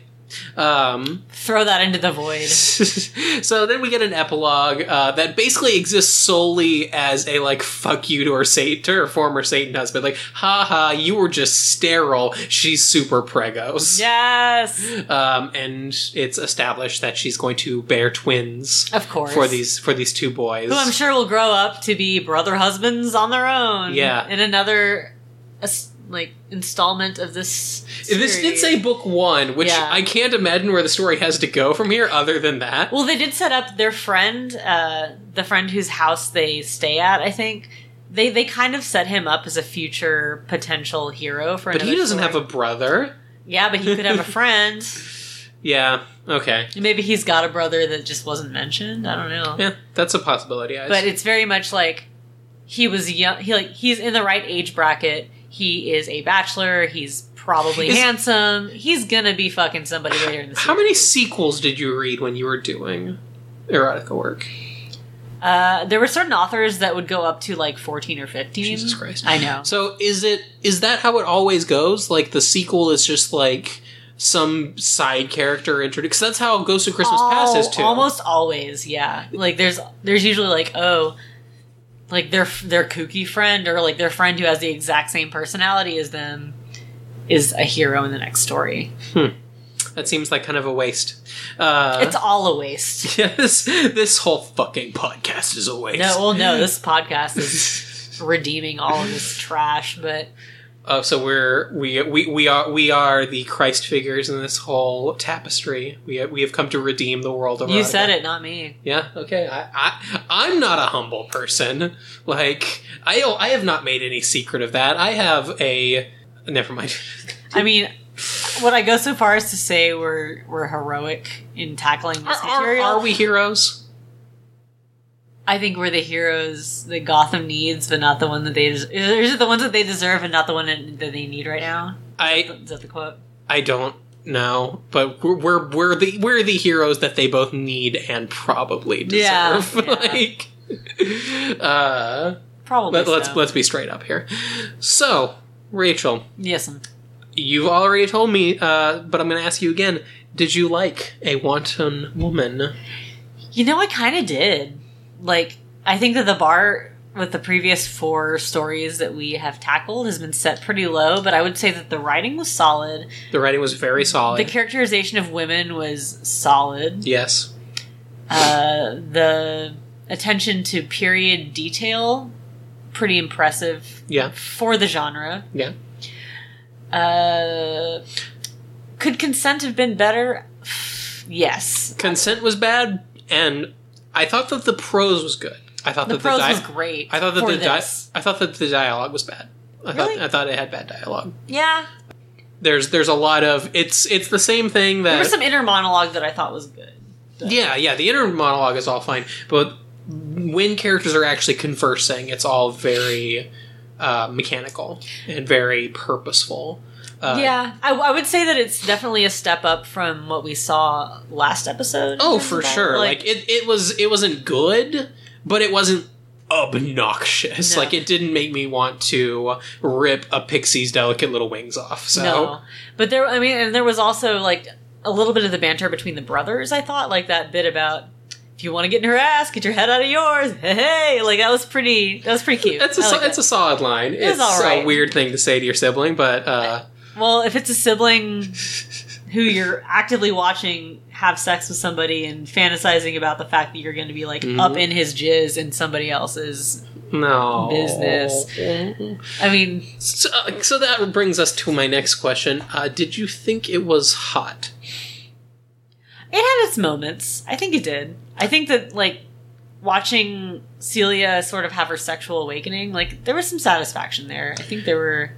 [SPEAKER 1] Um,
[SPEAKER 2] Throw that into the void.
[SPEAKER 1] so then we get an epilogue uh, that basically exists solely as a like fuck you to her Satan to her former Satan husband. Like, haha, you were just sterile. She's super pregos.
[SPEAKER 2] Yes,
[SPEAKER 1] Um, and it's established that she's going to bear twins
[SPEAKER 2] of course.
[SPEAKER 1] for these for these two boys.
[SPEAKER 2] who I'm sure will grow up to be brother husbands on their own.
[SPEAKER 1] Yeah.
[SPEAKER 2] in another as- like installment of this.
[SPEAKER 1] This did say book one, which
[SPEAKER 2] Yeah.
[SPEAKER 1] I can't imagine where the story has to go from here, other than that.
[SPEAKER 2] Well, they did set up their friend, uh, the friend whose house they stay at. I think they they kind of set him up as a future potential hero for.
[SPEAKER 1] but he doesn't
[SPEAKER 2] story.
[SPEAKER 1] have a brother.
[SPEAKER 2] Yeah, but he could have a friend.
[SPEAKER 1] Yeah. Okay.
[SPEAKER 2] Maybe he's got a brother that just wasn't mentioned. I don't know.
[SPEAKER 1] Yeah, that's a possibility. I
[SPEAKER 2] But it's very much like he was young. He like he's in the right age bracket. He is a bachelor. He's probably
[SPEAKER 1] Is-
[SPEAKER 2] handsome. He's gonna be fucking somebody later in the series.
[SPEAKER 1] How many sequels did you read when you were doing erotica work?
[SPEAKER 2] Uh, there were certain authors that would go up to like fourteen or fifteen.
[SPEAKER 1] Jesus Christ.
[SPEAKER 2] I know.
[SPEAKER 1] So is it is that how it always goes? Like the sequel is just like some side character introduced because that's how Ghost of Christmas Past is too.
[SPEAKER 2] Almost always, yeah. Like there's there's usually like oh, like their their kooky friend or like their friend who has the exact same personality as them is a hero in the next story.
[SPEAKER 1] That seems like kind of a waste. Uh,
[SPEAKER 2] It's all a waste.
[SPEAKER 1] yeah, this this whole fucking podcast is a waste.
[SPEAKER 2] No, well, no, this podcast is redeeming all of this trash, but
[SPEAKER 1] Oh, so we're we we we are we are the Christ figures in this whole tapestry. We we have come to redeem the world of
[SPEAKER 2] you said it, not me.
[SPEAKER 1] Yeah. Okay. I, I I'm not a humble person. Like I I have not made any secret of that. I have a. Never mind.
[SPEAKER 2] I mean, would I go so far as to say we're we're heroic in tackling this
[SPEAKER 1] are,
[SPEAKER 2] material?
[SPEAKER 1] are we heroes?
[SPEAKER 2] I think we're the heroes that Gotham needs, but not the one that they. Des- is it the ones that they deserve and not the one that, they need right now?
[SPEAKER 1] I
[SPEAKER 2] Is that the quote?
[SPEAKER 1] I don't know, but we're we're, we're the we're the heroes that they both need and probably deserve.
[SPEAKER 2] yeah.
[SPEAKER 1] like, uh,
[SPEAKER 2] Probably.
[SPEAKER 1] let, let's let's be straight up here. So, Rachel,
[SPEAKER 2] Yes.
[SPEAKER 1] you've already told me, uh, but I'm going to ask you again. Did you like a wanton woman?
[SPEAKER 2] You know, I kind of did. Like, I think that the bar with the previous four stories that we have tackled has been set pretty low, but I would say that the writing was solid.
[SPEAKER 1] The writing was very solid.
[SPEAKER 2] The characterization of women was solid.
[SPEAKER 1] yes.
[SPEAKER 2] Uh, the attention to period detail, pretty impressive
[SPEAKER 1] Yeah.
[SPEAKER 2] for the genre.
[SPEAKER 1] Yeah.
[SPEAKER 2] Uh, could consent have been better? Yes.
[SPEAKER 1] Consent was bad, and I thought that the prose was good. I thought
[SPEAKER 2] The
[SPEAKER 1] that
[SPEAKER 2] prose
[SPEAKER 1] the di-
[SPEAKER 2] was great.
[SPEAKER 1] I thought that the di- I thought that the dialogue was bad. I
[SPEAKER 2] Really?
[SPEAKER 1] thought I thought it had bad dialogue.
[SPEAKER 2] yeah.
[SPEAKER 1] There's there's a lot of it's it's the same thing that There
[SPEAKER 2] was some inner monologue that I thought was good. But-
[SPEAKER 1] yeah yeah the inner monologue is all fine, but when characters are actually conversing, it's all very uh, mechanical and very purposeful. Uh,
[SPEAKER 2] yeah, I, I would say that it's definitely a step up from what we saw last episode.
[SPEAKER 1] Oh, for
[SPEAKER 2] that.
[SPEAKER 1] sure. Like, it, it was it wasn't good, but it wasn't obnoxious.
[SPEAKER 2] No.
[SPEAKER 1] Like it didn't make me want to rip a pixie's delicate little wings off. So
[SPEAKER 2] no, but there. I mean, and there was also like a little bit of the banter between the brothers. I thought like that bit about if you want to get in her ass, get your head out of yours. Hey, hey. like that was pretty. That was pretty cute.
[SPEAKER 1] it's a
[SPEAKER 2] I
[SPEAKER 1] so-
[SPEAKER 2] like
[SPEAKER 1] it's a solid line. It's,
[SPEAKER 2] all right.
[SPEAKER 1] a weird thing to say to your sibling, but uh,
[SPEAKER 2] well, if it's a sibling who you're actively watching have sex with somebody and fantasizing about the fact that you're going to be like
[SPEAKER 1] Mhm.
[SPEAKER 2] up in his jizz in somebody else's.
[SPEAKER 1] no
[SPEAKER 2] Business. I mean,
[SPEAKER 1] So, uh, so that brings us to my next question. Uh, did you think it was hot?
[SPEAKER 2] It had its moments. I think it did. I think that like watching Celia sort of have her sexual awakening, like there was some satisfaction there. I think there were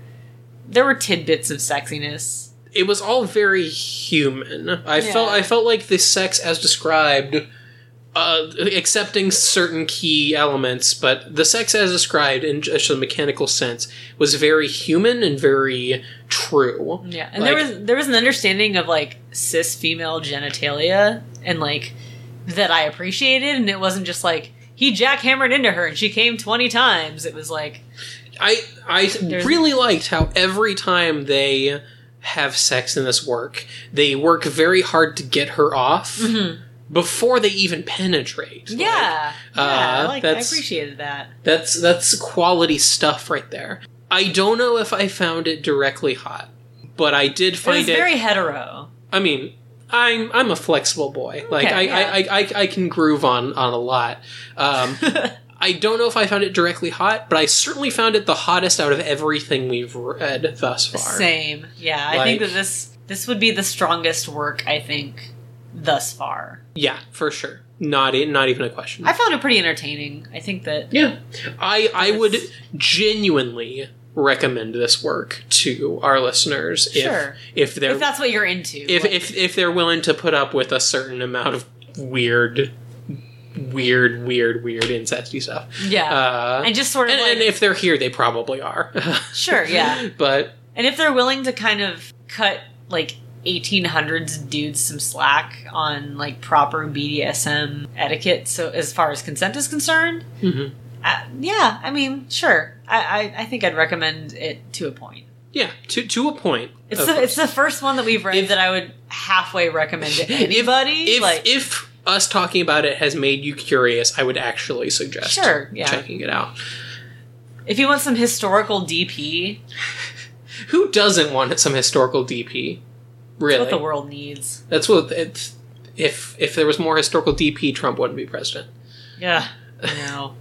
[SPEAKER 2] there were tidbits of sexiness.
[SPEAKER 1] it was all very human. I
[SPEAKER 2] Yeah.
[SPEAKER 1] felt I felt like the sex as described uh, accepting certain key elements, but the sex as described in just a mechanical sense was very human and very true.
[SPEAKER 2] Yeah, and there was there was an understanding of like cis female genitalia and like that I appreciated, and it wasn't just like he jackhammered into her and she came twenty times. It was like
[SPEAKER 1] I I
[SPEAKER 2] There's-
[SPEAKER 1] really liked how every time they have sex in this work, they work very hard to get her off before they even penetrate. Like,
[SPEAKER 2] yeah, yeah, I
[SPEAKER 1] uh,
[SPEAKER 2] like I appreciated that.
[SPEAKER 1] that's that's quality stuff right there. I don't know if I found it directly hot, but I did
[SPEAKER 2] It
[SPEAKER 1] find it.
[SPEAKER 2] very hetero.
[SPEAKER 1] I mean, I'm I'm a flexible boy. Like I,
[SPEAKER 2] yeah.
[SPEAKER 1] I, I, I I can groove on on a lot. Um, I don't know if I found it directly hot, but I certainly found it the hottest out of everything we've read thus far.
[SPEAKER 2] Same, yeah. I think that this this would be the strongest work I think thus far.
[SPEAKER 1] Yeah, for sure. Not not even a question.
[SPEAKER 2] I found it pretty entertaining. I think that
[SPEAKER 1] yeah, I I would genuinely recommend this work to our listeners if
[SPEAKER 2] Sure.
[SPEAKER 1] if they're
[SPEAKER 2] if that's what you're into,
[SPEAKER 1] if,
[SPEAKER 2] like-
[SPEAKER 1] if if they're willing to put up with a certain amount of weird weird weird weird incesty stuff.
[SPEAKER 2] yeah,
[SPEAKER 1] Uh,
[SPEAKER 2] and just sort of
[SPEAKER 1] and,
[SPEAKER 2] like
[SPEAKER 1] and if they're here, they probably are.
[SPEAKER 2] sure, yeah.
[SPEAKER 1] but
[SPEAKER 2] And if they're willing to kind of cut like 1800s dudes some slack on like proper BDSM etiquette, so as far as consent is concerned,
[SPEAKER 1] mhm.
[SPEAKER 2] uh, yeah, I mean, sure, I, I I think I'd recommend it to a point.
[SPEAKER 1] yeah, to to a point.
[SPEAKER 2] It's the,
[SPEAKER 1] course.
[SPEAKER 2] it's the first one that we've read
[SPEAKER 1] If-
[SPEAKER 2] that I would halfway recommend to anybody.
[SPEAKER 1] If
[SPEAKER 2] like,
[SPEAKER 1] if us talking about it has made you curious, I would actually suggest
[SPEAKER 2] Sure, yeah.
[SPEAKER 1] checking it out.
[SPEAKER 2] if you want some historical DP,
[SPEAKER 1] Who doesn't want some historical DP?
[SPEAKER 2] that's
[SPEAKER 1] Really,
[SPEAKER 2] what the world needs.
[SPEAKER 1] that's what. If if there was more historical DP, Trump wouldn't be president.
[SPEAKER 2] Yeah, know.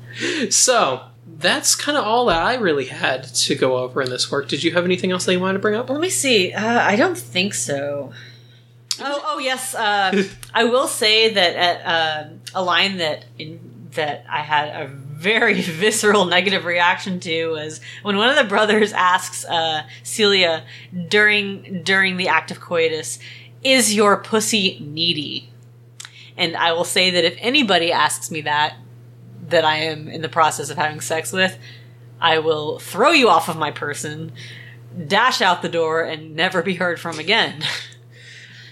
[SPEAKER 1] So that's kind of all that I really had to go over in this work. Did you have anything else that you wanted to bring up?
[SPEAKER 2] Let me see. Uh, I don't think so. Oh, oh yes. Uh, I will say that at uh, a line that in, that I had a very visceral negative reaction to was when one of the brothers asks uh, Celia during during the act of coitus, "Is your pussy needy?" And I will say that if anybody asks me that, that I am in the process of having sex with, I will throw you off of my person, dash out the door, and never be heard from again.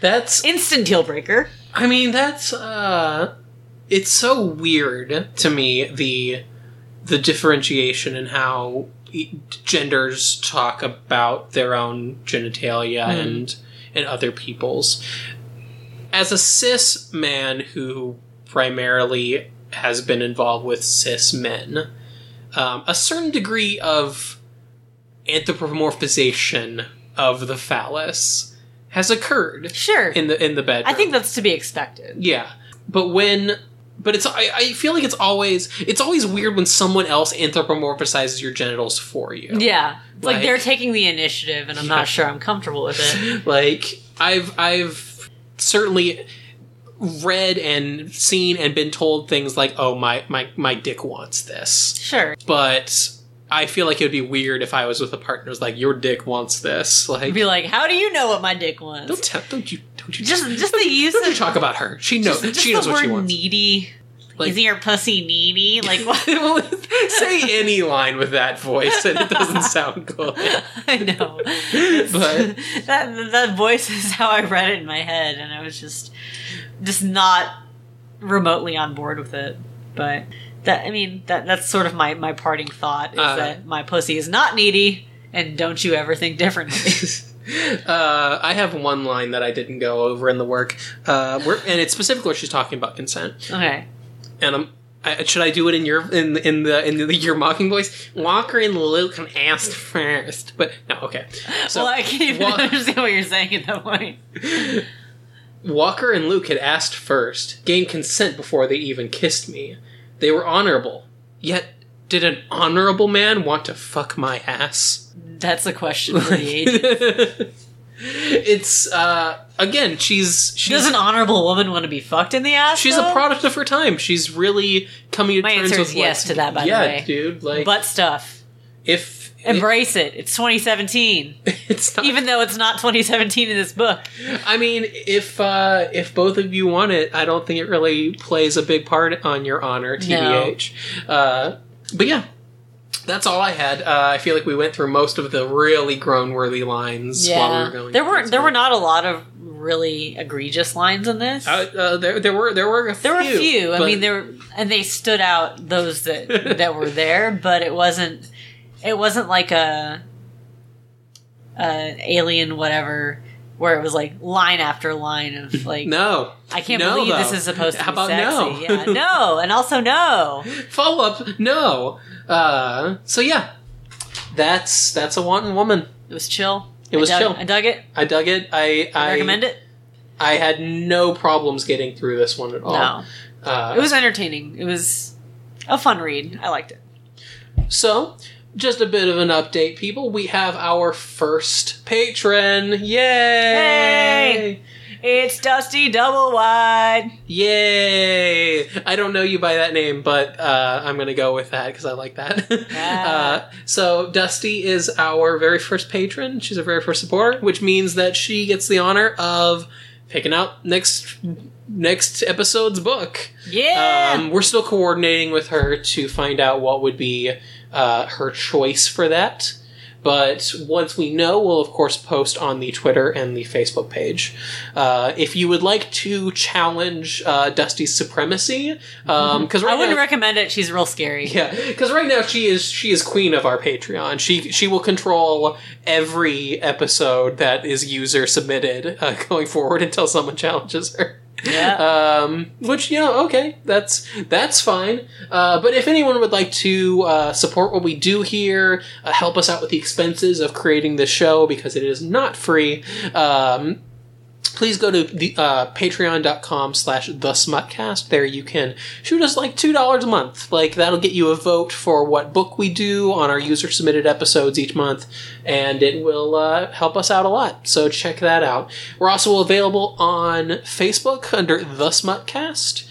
[SPEAKER 1] That's
[SPEAKER 2] Instant deal breaker.
[SPEAKER 1] I mean, that's uh it's so weird to me the the differentiation in how genders talk about their own genitalia and and other people's. As a cis man who primarily has been involved with cis men, um, a certain degree of anthropomorphization of the phallus has occurred
[SPEAKER 2] Sure.
[SPEAKER 1] in the in the bedroom.
[SPEAKER 2] I think that's to be expected.
[SPEAKER 1] Yeah, but when, but it's I, I feel like it's always it's always weird when someone else anthropomorphizes your genitals for you.
[SPEAKER 2] Yeah. It's like,
[SPEAKER 1] Like-
[SPEAKER 2] they're taking the initiative, and I'm
[SPEAKER 1] Yeah.
[SPEAKER 2] not sure I'm comfortable with it.
[SPEAKER 1] Like I've I've certainly read and seen and been told things like, "Oh my my my dick wants this,"
[SPEAKER 2] Sure.
[SPEAKER 1] but. I feel like it would be weird if I was with a partner who's like, "Your dick wants this." Like,
[SPEAKER 2] Be like, how do you know what my dick
[SPEAKER 1] don't
[SPEAKER 2] wants?
[SPEAKER 1] tell, don't you, don't you,
[SPEAKER 2] Just, just the use
[SPEAKER 1] don't you talk about her. She knows,
[SPEAKER 2] just, just
[SPEAKER 1] she knows what she wants.
[SPEAKER 2] needy.
[SPEAKER 1] Like-
[SPEAKER 2] Is your pussy needy? Like what?
[SPEAKER 1] Say any line with that voice, and it doesn't sound good.
[SPEAKER 2] I know.
[SPEAKER 1] But-
[SPEAKER 2] that that voice is how I read it in my head, and I was just just not remotely on board with it. But that I mean that that's sort of my my parting thought is
[SPEAKER 1] Uh.
[SPEAKER 2] that my pussy is not needy, and don't you ever think differently.
[SPEAKER 1] uh, I have one line that I didn't go over in the work, uh, and it's specifically where she's talking about consent.
[SPEAKER 2] okay.
[SPEAKER 1] And I'm, I, should I do it in your in in the in the, your mocking voice? Walker and Luke asked first, but no, okay. So
[SPEAKER 2] well, I can't even
[SPEAKER 1] Wa-
[SPEAKER 2] understand what you're saying at that point.
[SPEAKER 1] Walker and Luke had asked first, gained consent before they even kissed me. They were honorable. Yet, did an honorable man want to fuck my ass?
[SPEAKER 2] That's a question for the age.
[SPEAKER 1] it's uh again, she's she's
[SPEAKER 2] Does an honorable woman want to be fucked in the ass?
[SPEAKER 1] she's
[SPEAKER 2] though?
[SPEAKER 1] a product of her time. She's really coming to
[SPEAKER 2] My
[SPEAKER 1] terms
[SPEAKER 2] answer
[SPEAKER 1] with
[SPEAKER 2] is yes
[SPEAKER 1] what's-
[SPEAKER 2] to that, by the
[SPEAKER 1] yeah,
[SPEAKER 2] way.
[SPEAKER 1] dude. Like,
[SPEAKER 2] butt stuff.
[SPEAKER 1] if
[SPEAKER 2] Embrace it. It's 2017.
[SPEAKER 1] it's not,
[SPEAKER 2] Even though it's not 2017 in this book.
[SPEAKER 1] I mean, if uh, if both of you want it, I don't think it really plays a big part on your honor, tbh. Uh, but yeah, that's all I had. Uh, I feel like we went through most of the really groan-worthy lines while we were going.
[SPEAKER 2] there were there were not a lot of really egregious lines in this.
[SPEAKER 1] Uh, uh, there, there were there were a
[SPEAKER 2] there were a few. I mean, there were, and they stood out those that that were there, but it wasn't it wasn't like a a alien whatever where it was like line after line of like
[SPEAKER 1] no.
[SPEAKER 2] I can't
[SPEAKER 1] No,
[SPEAKER 2] believe this is supposed to
[SPEAKER 1] How
[SPEAKER 2] be
[SPEAKER 1] about
[SPEAKER 2] sexy.
[SPEAKER 1] no?
[SPEAKER 2] Yeah, no, and also no.
[SPEAKER 1] Follow up, no. Uh, so yeah, that's that's a wanton woman.
[SPEAKER 2] It was chill.
[SPEAKER 1] It was
[SPEAKER 2] dug,
[SPEAKER 1] chill.
[SPEAKER 2] I dug it.
[SPEAKER 1] I dug it. I
[SPEAKER 2] I
[SPEAKER 1] I
[SPEAKER 2] recommend it.
[SPEAKER 1] I had no problems getting through this one at all.
[SPEAKER 2] No,
[SPEAKER 1] Uh,
[SPEAKER 2] it was entertaining. It was a fun read. I liked it.
[SPEAKER 1] So, just a bit of an update, people. We have our first patron. Yay!
[SPEAKER 2] It's Dusty Double Wide.
[SPEAKER 1] Yay! I don't know you by that name, but uh, I'm going to go with that because I like that.
[SPEAKER 2] Ah.
[SPEAKER 1] uh, so, Dusty is our very first patron. She's our very first supporter, which means that she gets the honor of picking out next next episode's book.
[SPEAKER 2] Yeah.
[SPEAKER 1] Um, we're still coordinating with her to find out what would be uh, her choice for that. But once we know, we'll of course post on the Twitter and the Facebook page. Uh, if you would like to challenge uh, Dusty's supremacy, because
[SPEAKER 2] I
[SPEAKER 1] right
[SPEAKER 2] wouldn't
[SPEAKER 1] now,
[SPEAKER 2] recommend it. She's real scary.
[SPEAKER 1] yeah, because right now she is she is queen of our Patreon. She she will control every episode that is user submitted uh, going forward until someone challenges her.
[SPEAKER 2] Yeah.
[SPEAKER 1] Um, which you know, okay, that's that's fine. Uh, but if anyone would like to uh, support what we do here, uh, help us out with the expenses of creating this show because it is not free. Um, please go to the uh, patreon.com slash the smutcast. There you can shoot us like two dollars a month. Like that'll get you a vote for what book we do on our user submitted episodes each month and it will uh, help us out a lot. So check that out. We're also available on facebook under the smutcast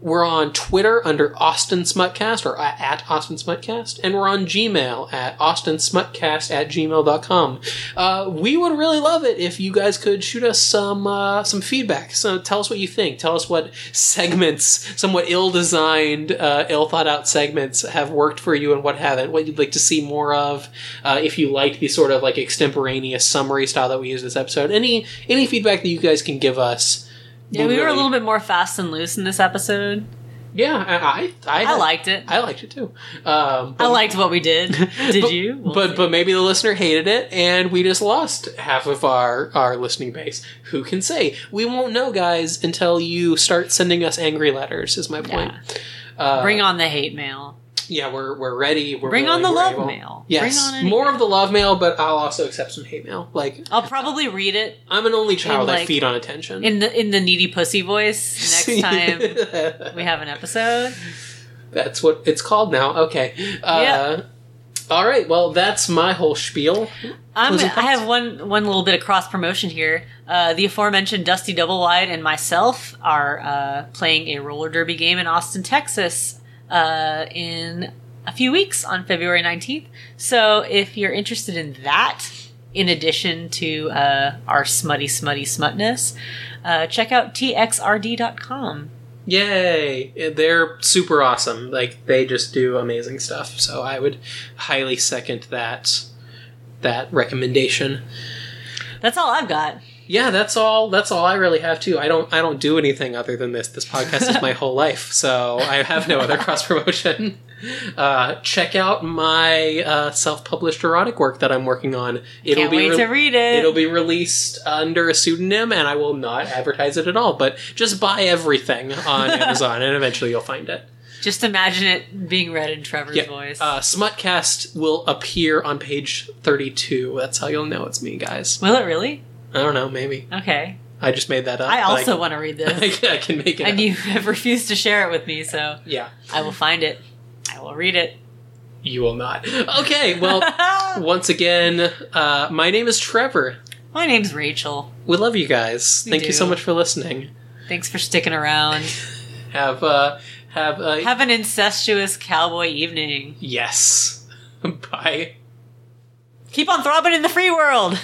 [SPEAKER 1] we're on Twitter under Austin Smutcast or at Austin Smutcast, and we're on Gmail at austinsmutcast at gmail.com. Uh, we would really love it if you guys could shoot us some uh, some feedback. So tell us what you think. Tell us what segments, somewhat ill-designed, uh, ill-thought-out segments have worked for you and what haven't. What you'd like to see more of. Uh, if you like the sort of like extemporaneous summary style that we use this episode. Any any feedback that you guys can give us.
[SPEAKER 2] Yeah, we were a little bit more fast and loose in this episode.
[SPEAKER 1] Yeah, I I,
[SPEAKER 2] I liked it.
[SPEAKER 1] I liked it too. Um,
[SPEAKER 2] I liked what we did. Did
[SPEAKER 1] but,
[SPEAKER 2] you? We'll
[SPEAKER 1] but
[SPEAKER 2] see.
[SPEAKER 1] but maybe the listener hated it, and we just lost half of our our listening base. Who can say? We won't know, guys, until you start sending us angry letters. Is my point. Uh,
[SPEAKER 2] bring on the hate mail.
[SPEAKER 1] Yeah, we're we're ready. We're
[SPEAKER 2] Bring on the love
[SPEAKER 1] able.
[SPEAKER 2] mail.
[SPEAKER 1] Yes,
[SPEAKER 2] Bring on
[SPEAKER 1] more of the love mail, but I'll also accept some hate mail. Like
[SPEAKER 2] I'll probably read it
[SPEAKER 1] I'm an only child. I
[SPEAKER 2] like,
[SPEAKER 1] feed on attention.
[SPEAKER 2] in the in the needy pussy voice next time we have an episode.
[SPEAKER 1] That's what it's called now. Okay. Uh, All right. Well, that's my whole spiel.
[SPEAKER 2] I'm, I have one one little bit of cross promotion here. Uh, the aforementioned Dusty Double Wide and myself are uh, playing a roller derby game in Austin, Texas, uh, in a few weeks on February 19th. So if you're interested in that, in addition to uh, our smutty, smutty smutness, uh, check out txrd.com.
[SPEAKER 1] Yay! They're super awesome. Like they just do amazing stuff. So I would highly second that that recommendation.
[SPEAKER 2] That's all I've got.
[SPEAKER 1] Yeah, that's all. That's all I really have too. I don't. I don't do anything other than this. This podcast is my whole life, so I have no other cross promotion. Uh, check out my uh, self-published erotic work that I'm working on. It'll
[SPEAKER 2] Can't
[SPEAKER 1] be
[SPEAKER 2] wait
[SPEAKER 1] re-
[SPEAKER 2] to read it.
[SPEAKER 1] It'll be released under a pseudonym, and I will not advertise it at all. But just buy everything on Amazon, and eventually you'll find it.
[SPEAKER 2] Just imagine it being read in Trevor's
[SPEAKER 1] Yeah,
[SPEAKER 2] voice.
[SPEAKER 1] uh, Smutcast will appear on page 32. That's how you'll know it's me, guys.
[SPEAKER 2] Will it really?
[SPEAKER 1] I don't know, maybe.
[SPEAKER 2] Okay.
[SPEAKER 1] I just made that up.
[SPEAKER 2] I also want to read this.
[SPEAKER 1] I can, make it.
[SPEAKER 2] and
[SPEAKER 1] up.
[SPEAKER 2] you have refused to share it with me, so
[SPEAKER 1] Yeah,
[SPEAKER 2] I will find it. I will read it.
[SPEAKER 1] you will not. Okay, well, once again, uh, my name is Trevor.
[SPEAKER 2] My name's Rachel.
[SPEAKER 1] We love you guys.
[SPEAKER 2] We
[SPEAKER 1] Thank you so much for listening.
[SPEAKER 2] Thanks for sticking around.
[SPEAKER 1] Have uh, have uh,
[SPEAKER 2] Have an incestuous cowboy evening.
[SPEAKER 1] yes. Bye.
[SPEAKER 2] Keep on throbbing in the free world.